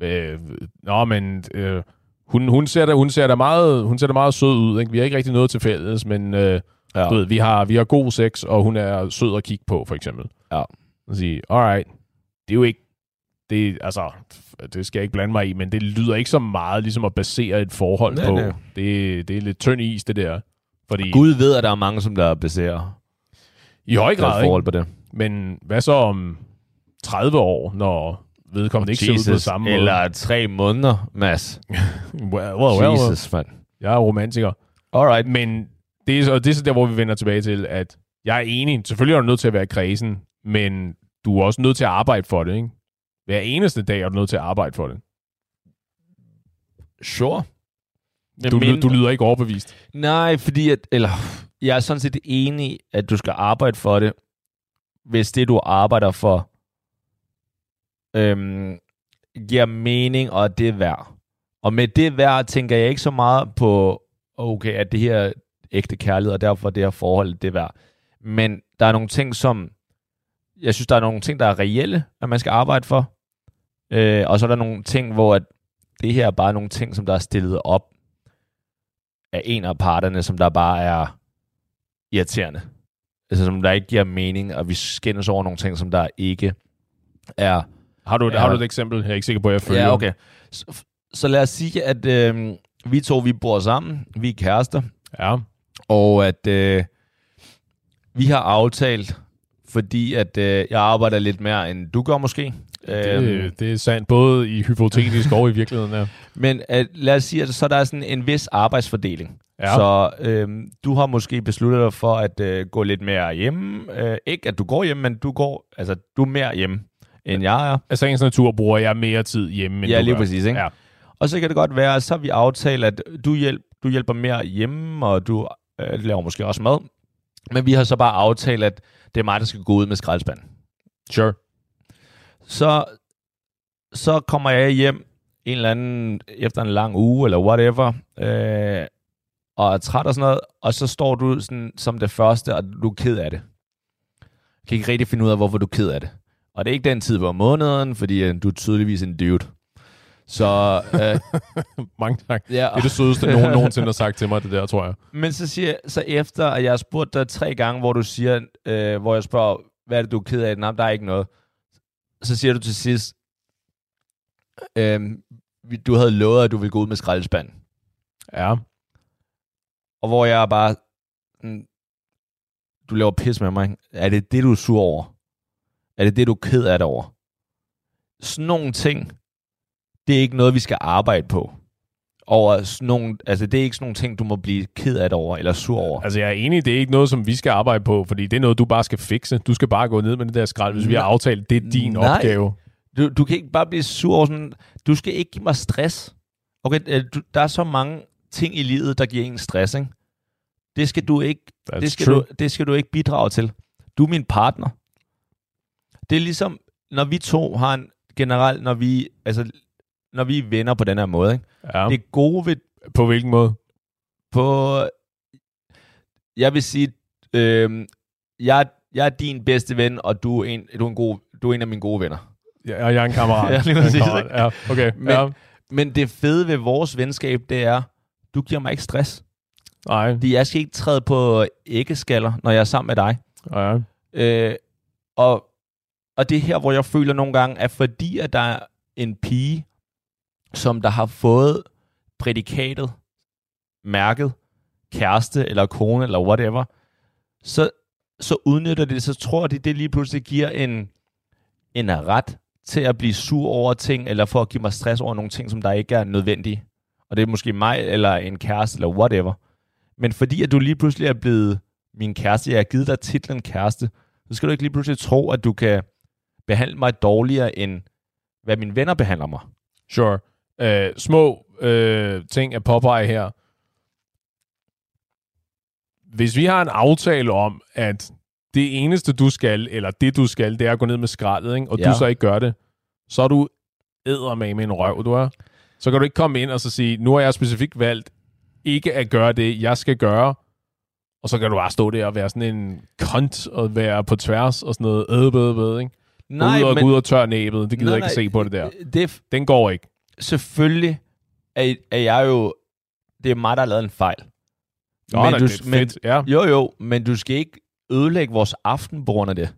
Øh, nå, men øh, hun, hun, ser da, hun, ser da meget, hun ser da meget sød ud. Ikke? Vi har ikke rigtig noget til fælles, men øh, Ja. du ved, vi har, vi har god sex, og hun er sød at kigge på, for eksempel. Ja. Og sige, alright, det er jo ikke, det, altså, det skal jeg ikke blande mig i, men det lyder ikke så meget ligesom at basere et forhold Nej, på. nej. Det, det er lidt tynd is, det der. Fordi Gud ved, at der er mange, som der baserer i høj grad, forhold på det. Men hvad så om 30 år, når vedkommende ikke ser ud på samme måde? Eller tre måneder, Mads. Well, well, well, well. Jesus, mand. Jeg er romantiker. Alright. Men det er, så, det er så der, hvor vi vender tilbage til, at jeg er enig. Selvfølgelig er du nødt til at være kredsen, men du er også nødt til at arbejde for det, ikke? Hver eneste dag er du nødt til at arbejde for det. Sure. Du, Men- du lyder ikke overbevist. Nej, fordi at, eller, jeg er sådan set enig, at du skal arbejde for det, hvis det, du arbejder for, øhm, giver mening, og det er værd. Og med det værd tænker jeg ikke så meget på, okay, at det her er ægte kærlighed, og derfor det her forhold, det er værd. Men der er nogle ting, som, jeg synes, der er nogle ting, der er reelle, at man skal arbejde for. Øh, og så er der nogle ting, hvor at det her er bare nogle ting, som der er stillet op af en af parterne, som der bare er irriterende. Altså, som der ikke giver mening, og vi skændes over nogle ting, som der ikke er... Har du, ja. har du et eksempel? Jeg er ikke sikker på, at jeg følger. Ja, okay. Så, så lad os sige, at øh, vi to, vi bor sammen, vi er kærester, Ja. Og at øh, vi har aftalt, fordi at øh, jeg arbejder lidt mere, end du gør måske. Øhm, Det, det er sandt, både i hypotetisk og i virkeligheden. Ja. Men at, lad os sige, at så der er sådan en vis arbejdsfordeling. Ja. Så øhm, du har måske besluttet dig for at øh, gå lidt mere hjemme. Øh, ikke at du går hjem, men du går, altså du er mere hjemme, end jeg er. Af sagens natur bruger jeg mere tid hjemme, end Ja, du lige gør. præcis, ikke? Ja. Og så kan det godt være, at så har vi aftalt, at du, hjælp, du hjælper mere hjemme, og du øh, laver måske også mad. Men vi har så bare aftalt, at det er mig, der skal gå ud med skraldespanden. Sure. Så, så kommer jeg hjem en eller anden, efter en lang uge, eller whatever, øh, og er træt og sådan noget, og så står du sådan, som det første, og du er ked af det. Jeg kan ikke rigtig finde ud af, hvorfor du er ked af det. Og det er ikke den tid på måneden, fordi øh, du er tydeligvis en dude. Så, øh, Mange tak. ja, Det er det sødeste, nogen nogensinde har sagt til mig, det der, tror jeg. Men så siger så efter, at jeg har spurgt dig tre gange, hvor du siger, øh, hvor jeg spørger, hvad er det, du er ked af? Nej, der er ikke noget. Så siger du til sidst, øh, du havde lovet, at du ville gå ud med skraldespand. Ja. Og hvor jeg bare, du laver pis med mig. Er det det, du er sur over? Er det det, du er ked af det over? Sådan nogle ting, det er ikke noget, vi skal arbejde på. Over sådan nogle, altså det er ikke sådan nogle ting, du må blive ked af det over, eller sur over. Altså, jeg er enig, det er ikke noget, som vi skal arbejde på, fordi det er noget, du bare skal fikse. Du skal bare gå ned med det der skrald, hvis vi har aftalt, det er din Nej. opgave. Du, du kan ikke bare blive sur over sådan, du skal ikke give mig stress. Okay, øh, du, der er så mange ting i livet, der giver en stress, ikke? Det skal du ikke, That's det skal true. du, det skal du ikke bidrage til. Du er min partner. Det er ligesom, når vi to har en, generelt, når vi, altså, når vi er venner på den her måde, ikke? Ja. Det gode ved, På hvilken måde? på, jeg vil sige, øh, jeg, jeg er din bedste ven, og du er en, du er en, god, du er en af mine gode venner. Ja, og jeg er en kammerat. Ja, lige præcis, kammerat. Ja, okay. Men- ja. Men det fede ved vores venskab, det er, du giver mig ikke stress. Nej. Fordi jeg skal ikke træde på æggeskaller, når jeg er sammen med dig. Ja. Øh, og, og det er her, hvor jeg føler nogle gange, at fordi at der er en pige, som der har fået prædikatet, mærket, kæreste eller kone eller whatever, så, så udnytter det, så tror de, det lige pludselig giver en, en ret til at blive sur over ting, eller for at give mig stress over nogle ting, som der ikke er nødvendige. Og det er måske mig, eller en kæreste, eller whatever. Men fordi at du lige pludselig er blevet min kæreste, jeg har givet dig titlen kæreste, så skal du ikke lige pludselig tro, at du kan behandle mig dårligere, end hvad mine venner behandler mig. Sure. Øh, små øh, ting at påpege her. Hvis vi har en aftale om, at det eneste du skal, eller det du skal, det er at gå ned med skraldet, ikke? og ja. Du så ikke gør det, så er du æder med med en røv, du er. Så kan du ikke komme ind og så sige, nu har jeg specifikt valgt ikke at gøre det, jeg skal gøre, og så kan du bare stå der og være sådan en kont og være på tværs og sådan noget ædebødebød, ikke? Nej, ud og, men... gå ud og tør næbet, det gider jeg ikke se på det der. Det Den går ikke. Selvfølgelig, er, er jeg jo, det er mig, der har lavet en fejl. Nå, men, det er men, fedt, ja. jo, jo, men du skal ikke ødelægge vores aften på grund af det.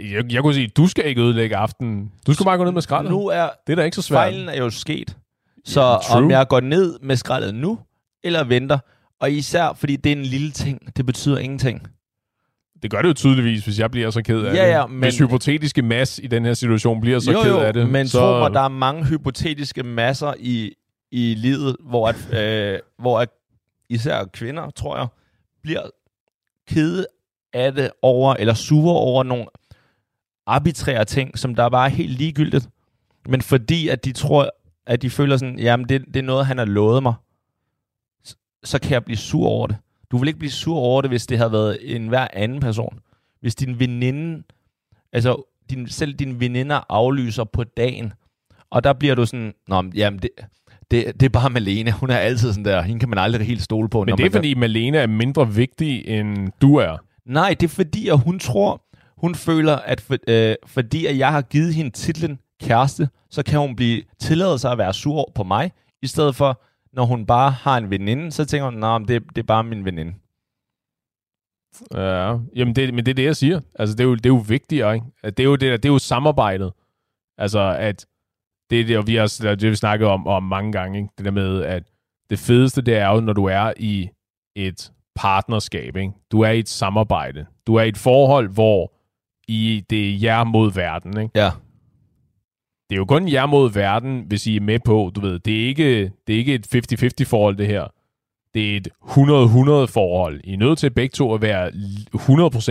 Jeg, jeg kunne sige, du skal ikke ødelægge aftenen. Du skal bare gå ned med skraldet. Nu er Det er da ikke så svært. fejlen er jo sket. Så true. om jeg går ned med skraldet nu, eller venter, og især fordi det er en lille ting, det betyder ingenting. Det gør det jo tydeligvis, hvis jeg bliver så ked af Ja, det. ja, men- Hvis hypotetiske mas i den her situation bliver så jo, ked jo, af det. men så... tro mig, der er mange hypotetiske masser i, i livet, hvor, at, øh, hvor at især kvinder, tror jeg, bliver kede af det over, eller sure over nogle arbitrære ting, som der bare er helt ligegyldigt. Men fordi at de tror, at de føler sådan, jamen det, det er noget, han har lovet mig, så, så kan jeg blive sur over det. Du vil ikke blive sur over det, hvis det havde været en hver anden person. Hvis din veninde, altså din, selv din veninder aflyser på dagen, og der bliver du sådan, Nå, men, jamen det, det, det er bare Malene, hun er altid sådan der, hende kan man aldrig helt stole på. Men det er man, fordi, Malene er mindre vigtig, end du er. Nej, det er fordi, at hun tror, hun føler, at for, øh, fordi at jeg har givet hende titlen kæreste, så kan hun blive tilladet sig at være sur på mig, i stedet for, når hun bare har en veninde, så tænker hun, nej, det, det er bare min veninde. Ja, jamen det, men det er det, jeg siger. Altså, det er jo, det er jo vigtigere, ikke? Det er jo, det, der, det er jo samarbejdet. Altså, at det er det, og vi har det, det, vi snakket om, om mange gange, ikke? Det der med, at det fedeste, det er jo, når du er i et partnerskab, ikke? Du er i et samarbejde. Du er i et forhold, hvor i det er jer mod verden, ikke? Ja. Det er jo kun jer mod verden, hvis I er med på, du ved, det er ikke, det er ikke et 50-50 forhold, det her. Det er et 100-100 forhold. I er nødt til begge to at være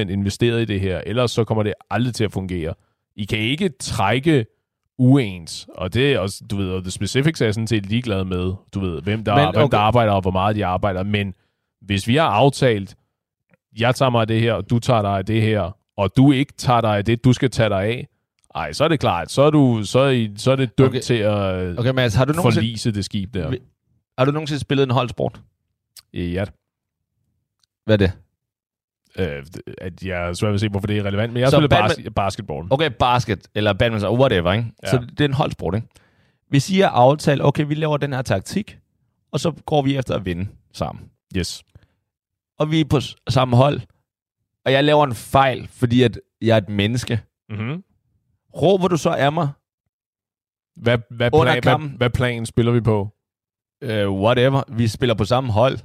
100% investeret i det her, ellers så kommer det aldrig til at fungere. I kan ikke trække uens, og det er også, du ved, og the specifics er sådan set ligeglad med, du ved, hvem der, Men, men, hvem okay. der arbejder, og hvor meget de arbejder, men hvis vi har aftalt, jeg tager mig af det her, og du tager dig af det her, og du ikke tager dig af det, du skal tage dig af, ej, så er det klart, så er, du, så er, I, så er det dømt Okay. til at Okay, Mads, har du nogensinde, forlise det skib der. Har du nogensinde spillet en holdsport? Ja. Hvad er det? Øh, at jeg er svært ved at se, hvorfor det er relevant, men jeg Så spiller badmin- bas- basketball. Okay, basket, eller badminton, og whatever, ikke? Ja. Så det er en holdsport, ikke? Hvis I har aftalt, okay, vi laver den her taktik, og så går vi efter at vinde sammen. Yes. Og vi er på samme hold, og jeg laver en fejl, fordi at jeg er et menneske. Mm-hmm. Råber du så af mig? Hvad, hvad, Under plan, kampen. hvad, hvad plan spiller vi på? Uh, whatever, vi spiller på samme hold.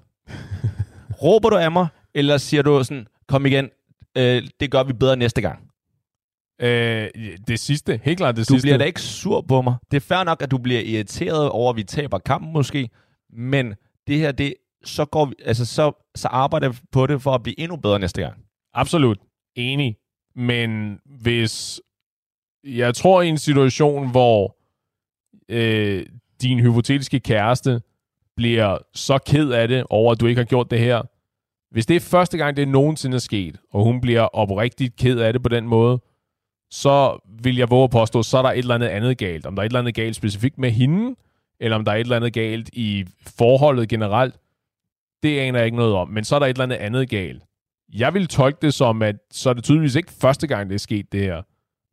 Råber du af mig, eller siger du sådan, kom igen, uh, det gør vi bedre næste gang? Øh, det sidste, helt klart det Du sidste. bliver da ikke sur på mig. Det er fair nok, at du bliver irriteret over, at vi taber kampen måske, men det her, det, så, går vi, altså, så, så arbejder jeg på det for at blive endnu bedre næste gang. Absolut. Enig. Men hvis... Jeg tror i en situation, hvor øh, din hypotetiske kæreste bliver så ked af det over, at du ikke har gjort det her. Hvis det er første gang, det nogensinde er sket, og hun bliver oprigtigt ked af det på den måde, så vil jeg våge at påstå, så er der et eller andet andet galt. Om der er et eller andet galt specifikt med hende, eller om der er et eller andet galt i forholdet generelt, det aner jeg ikke noget om. Men så er der et eller andet andet galt. Jeg vil tolke det som, at så er det tydeligvis ikke første gang, det er sket det her.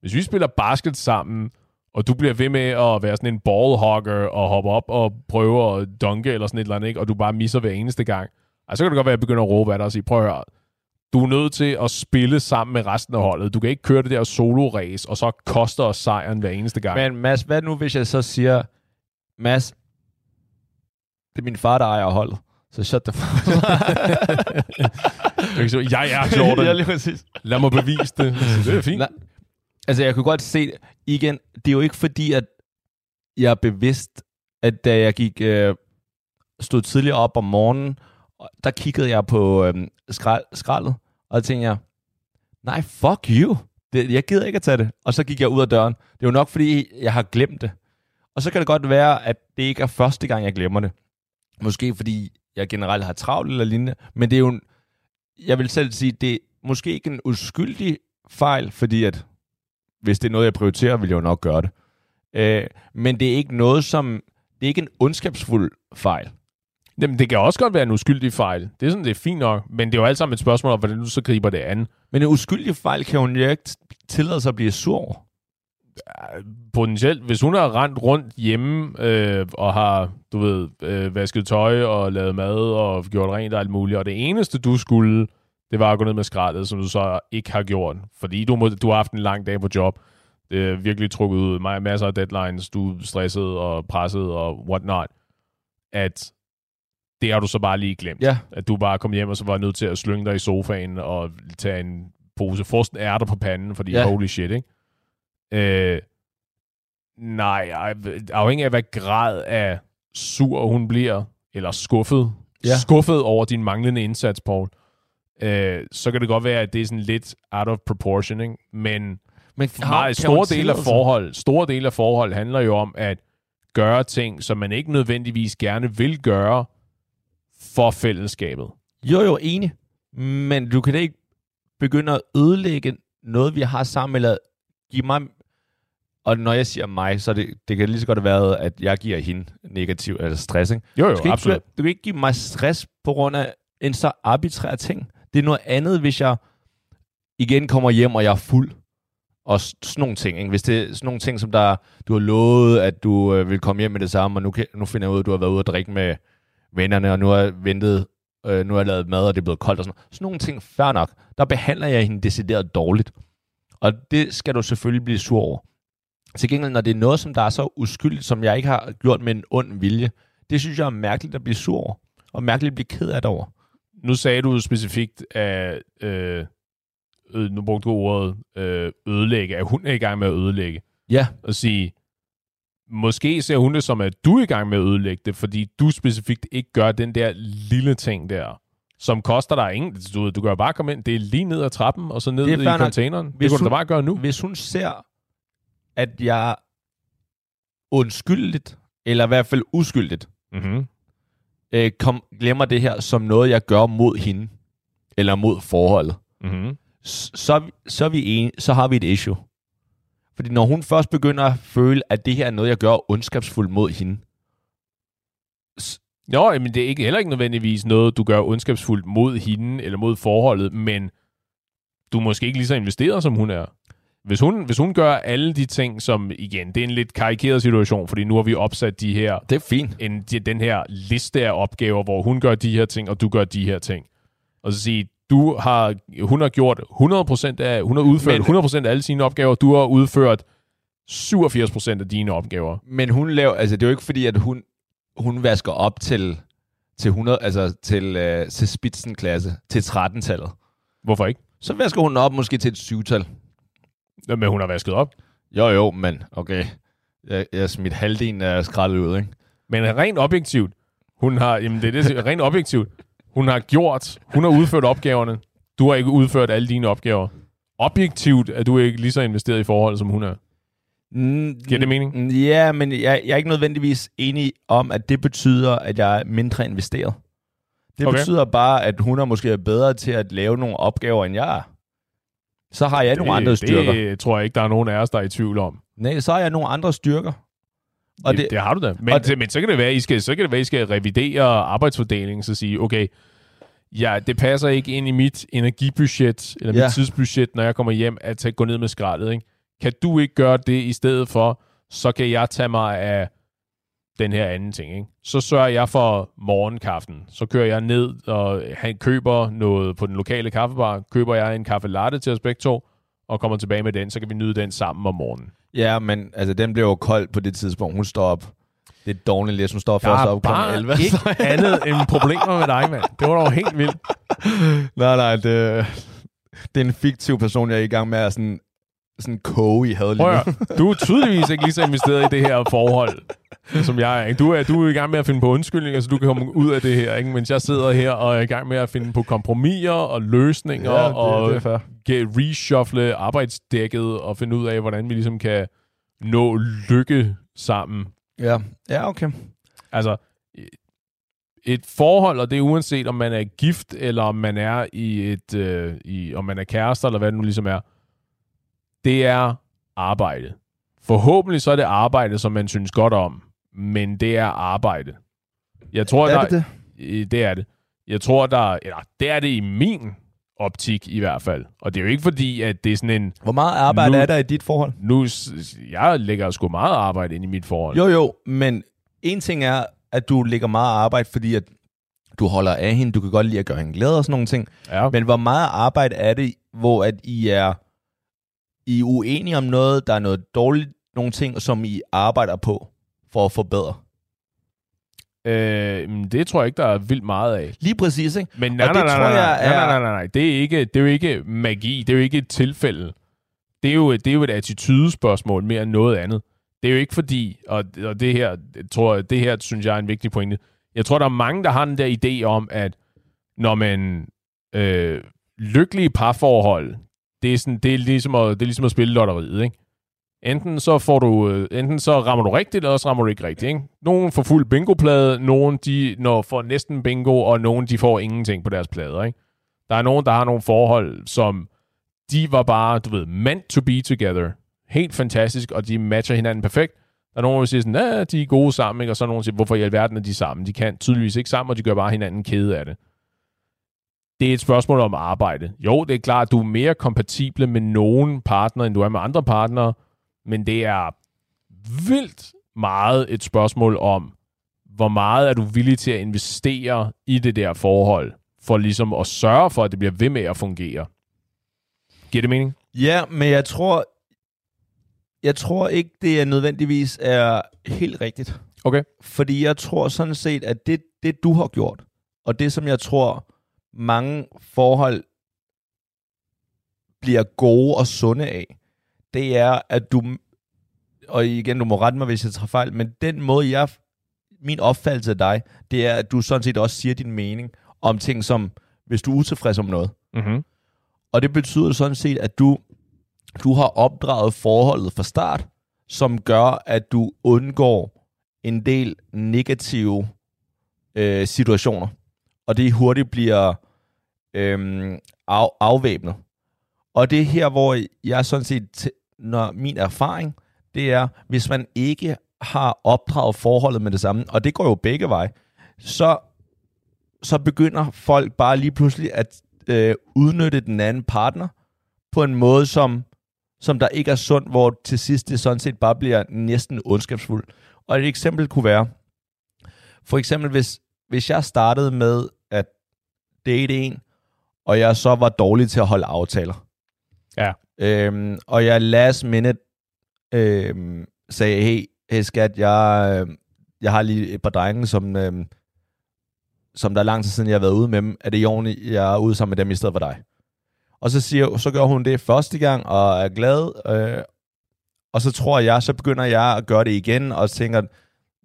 Hvis vi spiller basket sammen, og du bliver ved med at være sådan en ballhogger og hoppe op og prøve at dunke eller sådan et eller andet, ikke? og du bare misser hver eneste gang, ej, så kan det godt være, at jeg begynder at råbe af dig og sige, prøv at høre, du er nødt til at spille sammen med resten af holdet. Du kan ikke køre det der solo-race, og så koster os sejren hver eneste gang. Men Mads, hvad nu, hvis jeg så siger, Mads, det er min far, der ejer holdet. Så shut the fuck Jeg er Jordan. ja, lige præcis. Lad mig bevise det. Så det er fint. Nej, altså, jeg kunne godt se, igen, det er jo ikke fordi, at jeg er bevidst, at da jeg gik, øh, stod tidligere op om morgenen, og der kiggede jeg på øh, skrald, skraldet, og der tænkte jeg, nej, fuck you. Det, jeg gider ikke at tage det. Og så gik jeg ud af døren. Det er jo nok, fordi jeg har glemt det. Og så kan det godt være, at det ikke er første gang, jeg glemmer det. Måske fordi jeg generelt har travlt eller lignende. Men det er jo, en, jeg vil selv sige, det er måske ikke en uskyldig fejl, fordi at hvis det er noget, jeg prioriterer, vil jeg jo nok gøre det. Øh, men det er ikke noget, som... Det er ikke en ondskabsfuld fejl. Jamen, det kan også godt være en uskyldig fejl. Det er sådan, det er fint nok. Men det er jo alt sammen et spørgsmål om, hvordan du så griber det an. Men en uskyldig fejl kan hun jo ikke tillade sig at blive sur over. Potentielt, hvis hun har rendt rundt hjemme øh, og har, du ved, øh, vasket tøj og lavet mad og gjort rent og alt muligt, og det eneste, du skulle, det var at gå ned med skraldet, som du så ikke har gjort, fordi du, må, du har haft en lang dag på job. Det er virkelig trukket ud. Masser af deadlines, du er stresset og presset og whatnot. At det har du så bare lige glemt. Ja. At du bare kom hjem og så var nødt til at slynge dig i sofaen og tage en pose frosten ærter på panden, fordi Ja. holy shit, ikke? Øh, nej, ej, afhængig af hvad grad af sur hun bliver, eller skuffet, ja. skuffet over din manglende indsats, Paul, øh, så kan det godt være, at det er sådan lidt out of proportion, ikke? Men Men Nej, store dele af forhold, store dele af forhold handler jo om at gøre ting, som man ikke nødvendigvis gerne vil gøre for fællesskabet. Jo, jo, enig. Men du kan da ikke begynde at ødelægge noget, vi har sammen, eller give mig... Og når jeg siger mig, så det, det kan lige så godt være, at jeg giver hende negativ eller stress. Ikke? Jo, Du jo, ikke, absolut. du kan ikke give mig stress på grund af en så arbitrær ting. Det er noget andet, hvis jeg igen kommer hjem, og jeg er fuld. Og sådan nogle ting. Ikke? Hvis det er sådan nogle ting, som der, du har lovet, at du øh, vil komme hjem med det samme, og nu, kan, nu finder jeg ud, at du har været ude og drikke med vennerne, og nu har jeg ventet, øh, nu har jeg lavet mad, og det er blevet koldt og sådan noget. Sådan nogle ting, fair nok. Der behandler jeg hende decideret dårligt. Og det skal du selvfølgelig blive sur over. Til gengæld, når det er noget, som der er så uskyldigt, som jeg ikke har gjort med en ond vilje, det synes jeg er mærkeligt at blive sur over. Og mærkeligt at blive ked af det over. Nu sagde du specifikt, at øh, øh, nu brugte du ordet øh, ødelægge, at hun er i gang med at ødelægge. Ja, Og sige, måske ser hun det som, at du er i gang med at ødelægge det, fordi du specifikt ikke gør den der lille ting der, som koster dig ingen. Du, ved, du kan jo bare komme ind, det er lige ned ad trappen, og så ned Det i nok. containeren. Det Hvis kunne du da hun- bare gøre nu. hvis hun ser, at jeg undskyldigt, eller i hvert fald uskyldigt, Mm-hmm. Øh, kom, glemmer det her som noget, jeg gør mod hende, eller mod forholdet, Mm-hmm. så, så, er vi en, så har vi et issue. Fordi når hun først begynder at føle, at det her er noget, jeg gør ondskabsfuldt mod hende, Jo, men det er ikke, heller ikke nødvendigvis noget, du gør ondskabsfuldt mod hende eller mod forholdet, men du er måske ikke lige så investeret, som hun er. Hvis hun, hvis hun gør alle de ting, som igen, det er en lidt karikeret situation, fordi nu har vi opsat de her, Det er fint. en, de, den her liste af opgaver, hvor hun gør de her ting, og du gør de her ting. Og så sige, du har, hun har gjort 100% af, hun har udført Men- 100% af alle sine opgaver, du har udført 87% af dine opgaver. Men hun laver, altså det er jo ikke fordi, at hun, hun vasker op til, til 100, altså til, øh, til spidsenklasse, til 13-tallet. Hvorfor ikke? Så vasker hun op måske til et 7-tal. Men hun har vasket op. Jo, jo, men okay. Jeg, jeg smidt halvdelen af skraldet ud, ikke? Men rent objektivt, hun har, jamen det er det, rent objektivt, hun har gjort, hun har udført opgaverne. Du har ikke udført alle dine opgaver. Objektivt er du ikke lige så investeret i forholdet, som hun er. Giver det mening? Ja, men jeg, jeg er ikke nødvendigvis enig om, at det betyder, at jeg er mindre investeret. Det okay. betyder bare, at hun er måske bedre til at lave nogle opgaver, end jeg er. Så har jeg nogle andre styrker. Det tror jeg ikke, der er nogen af os, der er i tvivl om. Nej, så har jeg nogle andre styrker. Og det, det- det, det har du da. Men, og det, det- men så kan det være, I skal, så kan det være, I skal revidere arbejdsfordelingen, så sige, okay, ja, det passer ikke ind i mit energibudget, eller ja. Ja. mit tidsbudget, når jeg kommer hjem, at tage, gå ned med skraldet. Ikke? Kan du ikke gøre det i stedet for, så kan jeg tage mig af den her anden ting. Ikke? Så sørger jeg for morgenkaffen. Så kører jeg ned og han køber noget på den lokale kaffebar. Køber jeg en kaffe latte til os begge to, og kommer tilbage med den, så kan vi nyde den sammen om morgenen. Ja, men altså, den blev jo kold på det tidspunkt. Hun står op. Det er dårligt lidt. Hun står først op kl. bare 11. ikke andet end problemer med dig, mand. Det var dog helt vildt. nej, nej, det, det er en fiktiv person, jeg er i gang med at sådan, sådan koge i had lige nu. du er tydeligvis ikke lige så investeret i det her forhold, som jeg er. Ikke? Du er, du er i gang med at finde på undskyldninger, så du kan komme ud af det her, ikke? mens jeg sidder her og er i gang med at finde på kompromiser og løsninger Ja, det, og det er get reshuffle arbejdsdækket og finde ud af, hvordan vi ligesom kan nå lykke sammen. Ja, ja okay. Altså, et forhold, og det er uanset om man er gift, eller om man er i et, øh, i, om man er kærester, eller hvad det nu ligesom er, det er arbejde. Forhåbentlig så er det arbejde, som man synes godt om, men det er arbejde. Jeg tror, Er der, det det? Det er det. Jeg tror, der eller det er det i min optik i hvert fald. Og det er jo ikke fordi, at det er sådan en... Hvor meget arbejde Nu- er der i dit forhold? Nu, jeg lægger sgu meget arbejde ind i mit forhold. Jo, jo, men en ting er, at du lægger meget arbejde, fordi at du holder af hende, du kan godt lide at gøre hende glad og sådan nogle ting. Ja. Men hvor meget arbejde er det, hvor at I er, I er uenige om noget, der er noget dårligt, nogle ting, som I arbejder på for at forbedre? Øh, men det tror jeg ikke, der er vildt meget af. Lige præcis, ikke? Men nej, Og nej, det nej, tror nej, nej, nej, er- nej, nej, nej. Det er, ikke, det er jo ikke magi. Det er jo ikke et tilfælde. Det er jo, det er jo et attitudespørgsmål mere end noget andet. Det er jo ikke fordi, og, og det her, tror jeg, det her synes jeg er en vigtig pointe. Jeg tror, der er mange, der har den der idé om, at når man øh, lykkelige parforhold, det er, sådan, det, er ligesom at, det er ligesom at spille lotteriet, ikke? Enten så får du, øh, enten så rammer du rigtigt, eller så rammer du ikke rigtigt. Ikke? Nogen får fuld bingoplade, nogen de når får næsten bingo, og nogen de får ingenting på deres plader. Ikke? Der er nogen, der har nogle forhold, som de var bare, du ved, meant to be together. Helt fantastisk, og de matcher hinanden perfekt. Der er nogen, der siger sådan, ja, de er gode sammen, ikke? og så er nogen, der siger, hvorfor i alverden er de sammen? De kan tydeligvis ikke sammen, og de gør bare hinanden kede af det. Det er et spørgsmål om arbejde. Jo, det er klart, at du er mere kompatible med nogen partner, end du er med andre partnere, men det er vildt meget et spørgsmål om, hvor meget er du villig til at investere i det der forhold, for ligesom at sørge for, at det bliver ved med at fungere. Giver det mening? Ja, men jeg tror, jeg tror ikke, det er nødvendigvis er helt rigtigt. Okay. Fordi jeg tror sådan set, at det, det du har gjort, og det som jeg tror, mange forhold bliver gode og sunde af, det er, at du, og igen, du må rette mig, hvis jeg tager fejl, men den måde, jeg, min opfattelse af dig, det er, at du sådan set også siger din mening om ting som, hvis du er utilfreds om noget. Mm-hmm. Og det betyder sådan set, at du, du har opdraget forholdet fra start, som gør, at du undgår en del negative øh, situationer. Og det hurtigt bliver øhm, af, afvæbnet. Og det er her, hvor jeg sådan set, når min erfaring, det er, hvis man ikke har opdraget forholdet med det samme, og det går jo begge veje, så, så begynder folk bare lige pludselig at øh, udnytte den anden partner, på en måde, som, som der ikke er sund, hvor til sidst det sådan set bare bliver næsten ondskabsfuldt. Og et eksempel kunne være, for eksempel hvis, hvis jeg startede med date en, og jeg så var dårlig til at holde aftaler. Ja. Øhm, og jeg last minute øhm, sagde, hey, hey skat, jeg, øh, jeg har lige et par drenge, som, øhm, som der er lang tid siden, jeg har været ude med dem. Er det i orden, jeg er ude sammen med dem i stedet for dig? Og så, siger, så gør hun det første gang, og er glad. Øh, og så tror jeg, så begynder jeg at gøre det igen, og tænker,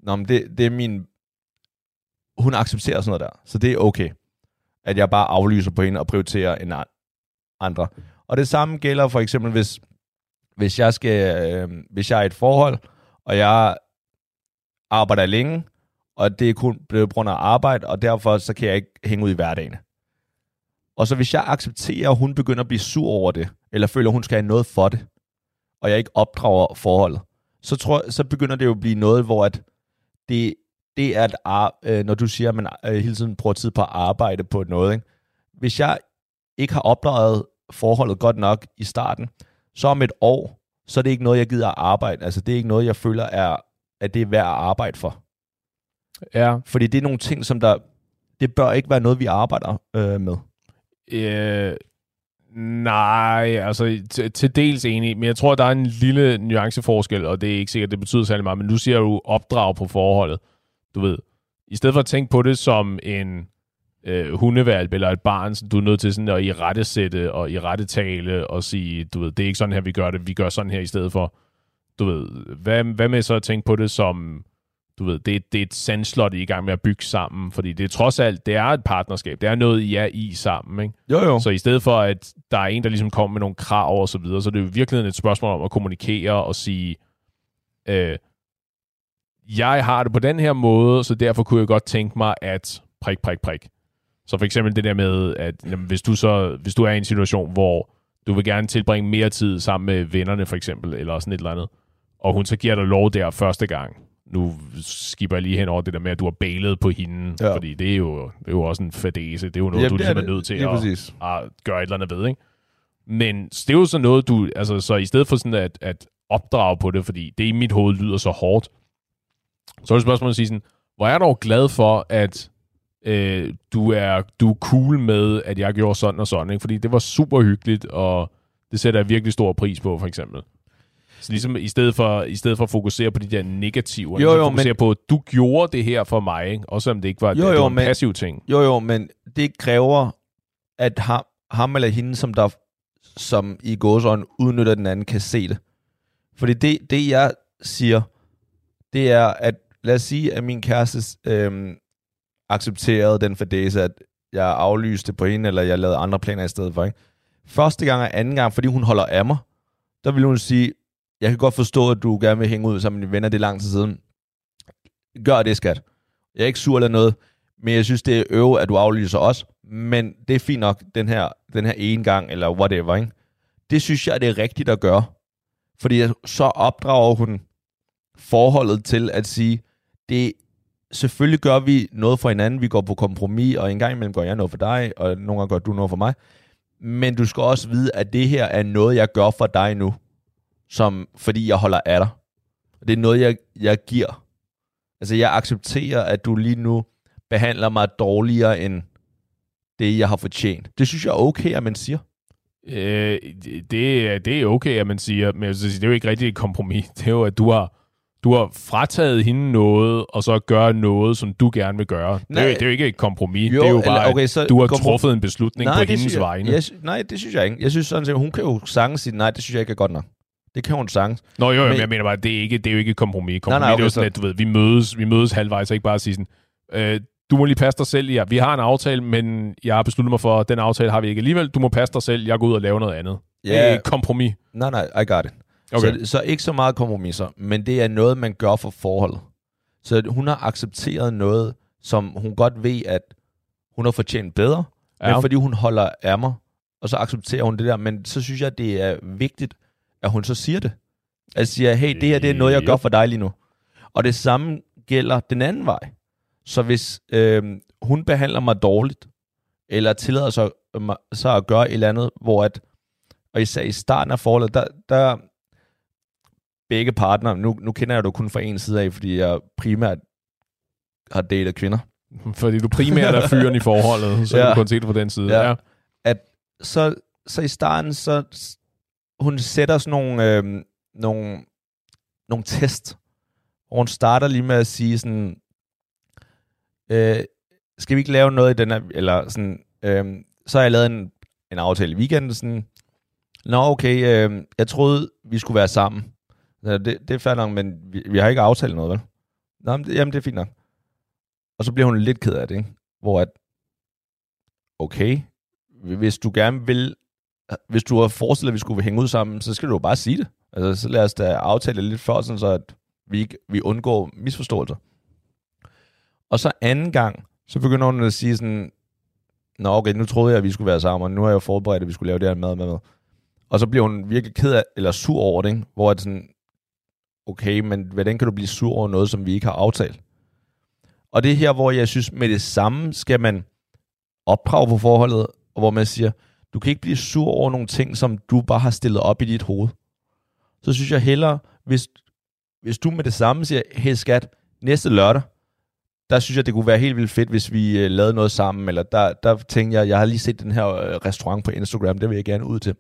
Nå, men det, det er min... Hun accepterer sådan noget der, så det er okay, at jeg bare aflyser på hende og prioriterer en andre. Og det samme gælder for eksempel, hvis, hvis, jeg, skal, øh, hvis jeg er i et forhold, og jeg arbejder længe, og det er kun blevet på grund af arbejde, og derfor så kan jeg ikke hænge ud i hverdagen. Og så hvis jeg accepterer, at hun begynder at blive sur over det, eller føler, at hun skal have noget for det, og jeg ikke opdrager forholdet, så, tror, så begynder det jo at blive noget, hvor at det, det er, at øh, når du siger, at man øh, hele tiden bruger tid på at arbejde på noget, ikke? hvis jeg ikke har opdraget forholdet godt nok i starten, så om et år, så er det ikke noget, jeg gider at arbejde. Altså, det er ikke noget, jeg føler, er, at det er værd at arbejde for. Ja. Fordi det er nogle ting, som der... Det bør ikke være noget, vi arbejder øh, med. Øh, nej, altså til, dels enig, men jeg tror, der er en lille nuanceforskel, og det er ikke sikkert, det betyder særlig meget, men nu siger du opdrag på forholdet. Du ved, i stedet for at tænke på det som en øh, hundevalp eller et barn, så du er nødt til sådan at i rette sætte og i rette tale og sige, du ved, det er ikke sådan her, vi gør det, vi gør sådan her i stedet for. Du ved, hvad, hvad med så at tænke på det som, du ved, det, det er et sandslot, I er i gang med at bygge sammen, fordi det er trods alt, det er et partnerskab, det er noget, I er i sammen, ikke? Jo, jo. Så i stedet for, at der er en, der ligesom kommer med nogle krav og så videre, så det er jo virkelig et spørgsmål om at kommunikere og sige, øh, jeg har det på den her måde, så derfor kunne jeg godt tænke mig, at prik, prik, prik. Så for eksempel det der med, at jamen, hvis, du så, hvis du er i en situation, hvor du vil gerne tilbringe mere tid sammen med vennerne for eksempel, eller sådan et eller andet, og hun så giver dig lov der første gang, nu skipper jeg lige hen over det der med, at du har bailet på hende, ja. fordi det er, jo, det er jo også en fadese. Det er jo noget, Ja, du er ligesom er, det. nødt til at, at gøre et eller andet ved, ikke? Men det er jo så noget, du... Altså, så i stedet for sådan at, at opdrage på det, fordi det i mit hoved lyder så hårdt, så er det spørgsmålet at sige sådan, hvor er jeg dog glad for, at øh, du, er, du er cool med, at jeg gjorde sådan og sådan, ikke? fordi det var super hyggeligt, og det sætter jeg virkelig stor pris på, for eksempel. Så ligesom i stedet for, i stedet for at fokusere på de der negativer, Jo, så jo, fokusere men- på, at du gjorde det her for mig, ikke? også om det ikke var, Jo, det, det jo, var en men- passiv ting. Jo, jo, men det kræver, at ham, ham eller hende, som der som i gåsøjne udnytter den anden, kan se det. Fordi det, det jeg siger, det er, at lad os sige, at min kæreste øhm, accepterede den fordæse, at jeg aflyste på hende, eller jeg lavede andre planer i stedet for. Ikke? Første gang og anden gang, fordi hun holder af mig, der vil hun sige, jeg kan godt forstå, at du gerne vil hænge ud sammen med dine venner, det er lang tid siden. Gør det, skat. Jeg er ikke sur eller noget, men jeg synes, det er øve, at du aflyser os. Men det er fint nok, den her, den her ene gang, eller whatever, ikke? Det synes jeg, det er rigtigt at gøre. Fordi så opdrager hun forholdet til at sige, det selvfølgelig gør vi noget for hinanden, vi går på kompromis, og en gang imellem gør jeg noget for dig, og nogle gange gør du noget for mig. Men du skal også vide, at det her er noget, jeg gør for dig nu, som, fordi jeg holder af dig. Det er noget, jeg, jeg giver. Altså, jeg accepterer, at du lige nu behandler mig dårligere end det, jeg har fortjent. Det synes jeg er okay, at man siger. Øh, det, det er okay, at man siger, men jeg det er jo ikke rigtigt et kompromis. Det er jo, at du har, du har frataget hende noget, og så gør noget, som du gerne vil gøre. Det er, Nej. det er jo ikke et kompromis. Jo, det er jo bare, okay, så du har komprom- truffet en beslutning på det hendes jeg, vegne. Jeg, nej, det synes jeg ikke. Jeg synes sådan set, hun kan jo sagtens sige, nej, det synes jeg ikke er godt nok. Det kan hun sagtens. Nå jo, jo men, jeg mener bare, det er, ikke, det er jo ikke et kompromis. Kompromis nej, det er jo okay, sådan, så- at du ved, vi mødes, vi mødes halvvejs, og ikke bare sige sådan, øh, du må lige passe dig selv. Ja, vi har en aftale, men jeg har besluttet mig for, at den aftale har vi ikke alligevel. Du må passe dig selv, jeg går ud og laver noget andet. Det er et kompromis. Nej, nej, I got it. Okay. Så, så ikke så meget kompromiser, men det er noget, man gør for forholdet. Så hun har accepteret noget, som hun godt ved, at hun har fortjent bedre, ja. Men fordi hun holder af mig, og så accepterer hun det der. Men så synes jeg, det er vigtigt, at hun så siger det. At siger, hey, det her det er noget, jeg gør for dig lige nu. Og det samme gælder den anden vej. Så hvis øh, hun behandler mig dårligt, eller tillader sig, så at gøre et eller andet, hvor at, og især i starten af forholdet, der, der begge partner, nu, nu kender jeg du kun fra en side af, fordi jeg primært har datet kvinder. Fordi du primært er fyren i forholdet, så ja. du kun se det på den side. Ja. ja. At så, så i starten, så hun sætter sådan nogle, øh, nogle, nogle test, og hun starter lige med at sige sådan, øh, skal vi ikke lave noget i den her, eller sådan, øh, så har jeg lavet en, en aftale i weekenden, sådan, nå okay, øh, jeg troede, vi skulle være sammen. Ja, det, det er fair nok, men vi, vi har ikke aftalt noget, vel? Nå, men det, jamen, det er fint nok. Og så bliver hun lidt ked af det, ikke? Hvor at, okay, hvis du gerne vil, hvis du har forestillet, at vi skulle hænge ud sammen, så skal du jo bare sige det. Altså, så lad os da aftale lidt før, sådan så at vi, ikke, vi undgår misforståelser. Og så anden gang, så begynder hun at sige sådan, Nå okay, nu troede jeg, at vi skulle være sammen, og nu har jeg jo forberedt, at vi skulle lave det her mad med. Og så bliver hun virkelig ked af, eller sur over det, ikke? hvor at sådan, okay, men hvordan kan du blive sur over noget, som vi ikke har aftalt? Og det er her, hvor jeg synes, med det samme skal man opdrage på forholdet, og hvor man siger, du kan ikke blive sur over nogle ting, som du bare har stillet op i dit hoved. Så synes jeg hellere, hvis, hvis du med det samme siger, hey skat, næste lørdag, der synes jeg, det kunne være helt vildt fedt, hvis vi øh, lavede noget sammen, eller der, der tænkte jeg, jeg har lige set den her øh, restaurant på Instagram, det vil jeg gerne ud til.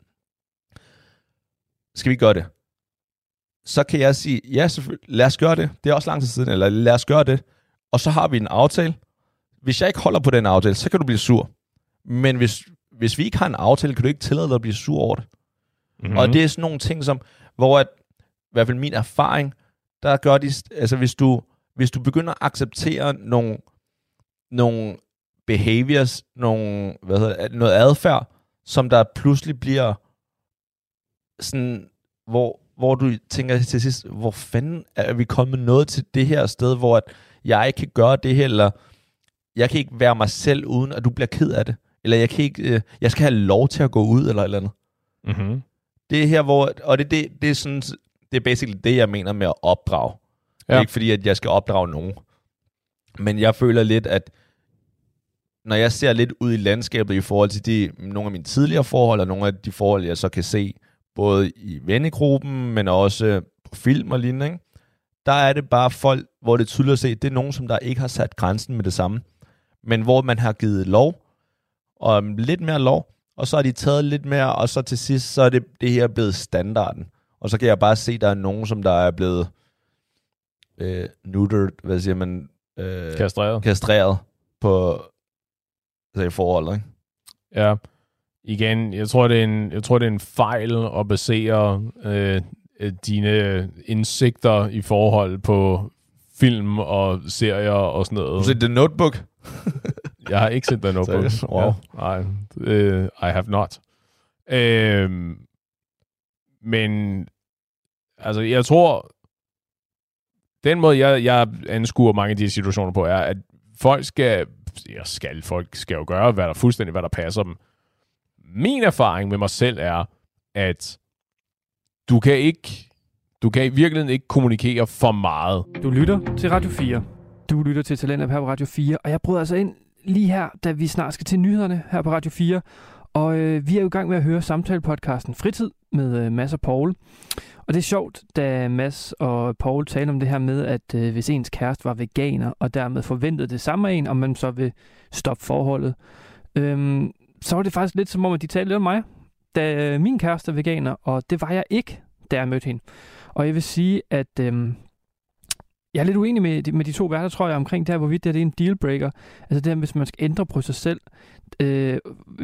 Skal vi gøre det? Så kan jeg sige, ja, lad os gøre det. Det er også lang tid siden, eller lad os gøre det. Og så har vi en aftale. Hvis jeg ikke holder på den aftale, så kan du blive sur. Men hvis, hvis vi ikke har en aftale, kan du ikke tillade dig at blive sur over det. Mm-hmm. Og det er sådan nogle ting, som, hvor at, i hvert fald min erfaring, der gør de, altså hvis du, hvis du begynder at acceptere nogle, nogle behaviors, nogle, hvad hedder, noget adfærd, som der pludselig bliver sådan, hvor, hvor du tænker til sidst, hvor fanden er vi kommet noget til det her sted, hvor at jeg ikke kan gøre det her, eller jeg kan ikke være mig selv, uden at du bliver ked af det. Eller jeg kan ikke, øh, jeg skal have lov til at gå ud, eller eller andet. Mm-hmm. Det er her, hvor, og det, det, det er sådan, det er basically det, jeg mener med at opdrage. Ja. Det er ikke fordi, at jeg skal opdrage nogen. Men jeg føler lidt, at når jeg ser lidt ud i landskabet i forhold til de, nogle af mine tidligere forhold, og nogle af de forhold, jeg så kan se, både i vennegruppen, men også på film og lignende, ikke? der er det bare folk, hvor det er tydeligt at se, det er nogen, som der ikke har sat grænsen med det samme, men hvor man har givet lov, og lidt mere lov, og så har de taget lidt mere, og så til sidst, så er det, det her blevet standarden. Og så kan jeg bare se, at der er nogen, som der er blevet øh, neutered, hvad siger man? Øh, kastreret. Kastreret på altså i forholdet, ikke? Ja. Igen, jeg tror, det er en, jeg tror, det er en fejl at basere øh, dine indsigter i forhold på film og serier og sådan noget. Har du set The Notebook? jeg har ikke set The Notebook. wow. Ja, I, uh, I have not. Uh, men altså, jeg tror, den måde, jeg, jeg anskuer mange af de situationer på, er, at folk skal, ja, skal, folk skal jo gøre, hvad der fuldstændig, hvad der passer dem. Min erfaring med mig selv er, at du kan ikke, du kan i virkeligheden ikke kommunikere for meget. Du lytter til Radio 4. Du lytter til Talenter her på Radio 4, og jeg bryder altså ind lige her, da vi snart skal til nyhederne her på Radio 4. Og øh, vi er jo i gang med at høre samtalepodcasten Fritid med øh, Mads og Paul. Og det er sjovt, da Mads og Paul taler om det her med, at øh, hvis ens kæreste var veganer, og dermed forventede det samme af en, om man så vil stoppe forholdet, øhm, så var det faktisk lidt som om, at de talte lidt om mig, da øh, min kæreste er veganer, og det var jeg ikke, da jeg mødte hende. Og jeg vil sige, at øh, jeg er lidt uenig med, de, med de to værter, tror jeg, omkring det her, hvorvidt det, her, det er en dealbreaker. Altså det her, hvis man skal ændre på sig selv, øh,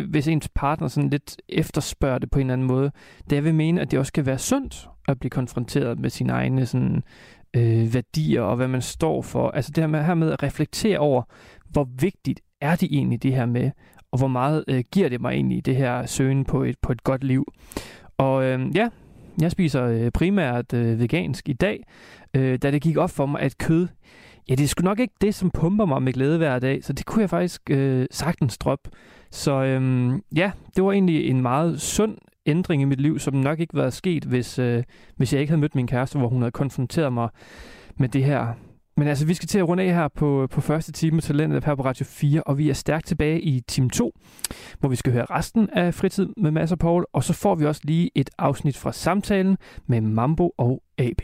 hvis ens partner sådan lidt efterspørger det på en eller anden måde. Det jeg vil mene, at det også kan være sundt at blive konfronteret med sine egne sådan, øh, værdier og hvad man står for. Altså det her med, her med at reflektere over, hvor vigtigt er det egentlig det her med, og hvor meget øh, giver det mig egentlig det her søgen på et, på et godt liv. Og øh, ja, jeg spiser øh, primært øh, vegansk i dag, øh, da det gik op for mig, at kød, ja, det er sgu nok ikke det, som pumper mig med glæde hver dag, så det kunne jeg faktisk øh, sagtens droppe. Så øh, ja, det var egentlig en meget sund ændring i mit liv, som nok ikke var sket, hvis, øh, hvis jeg ikke havde mødt min kæreste, hvor hun havde konfronteret mig med det her men altså, vi skal til at runde af her på, på første time med Talentet her på Radio 4, og vi er stærkt tilbage i time 2, hvor vi skal høre resten af fritid med Mads og Paul, og så får vi også lige et afsnit fra samtalen med Mambo og AB.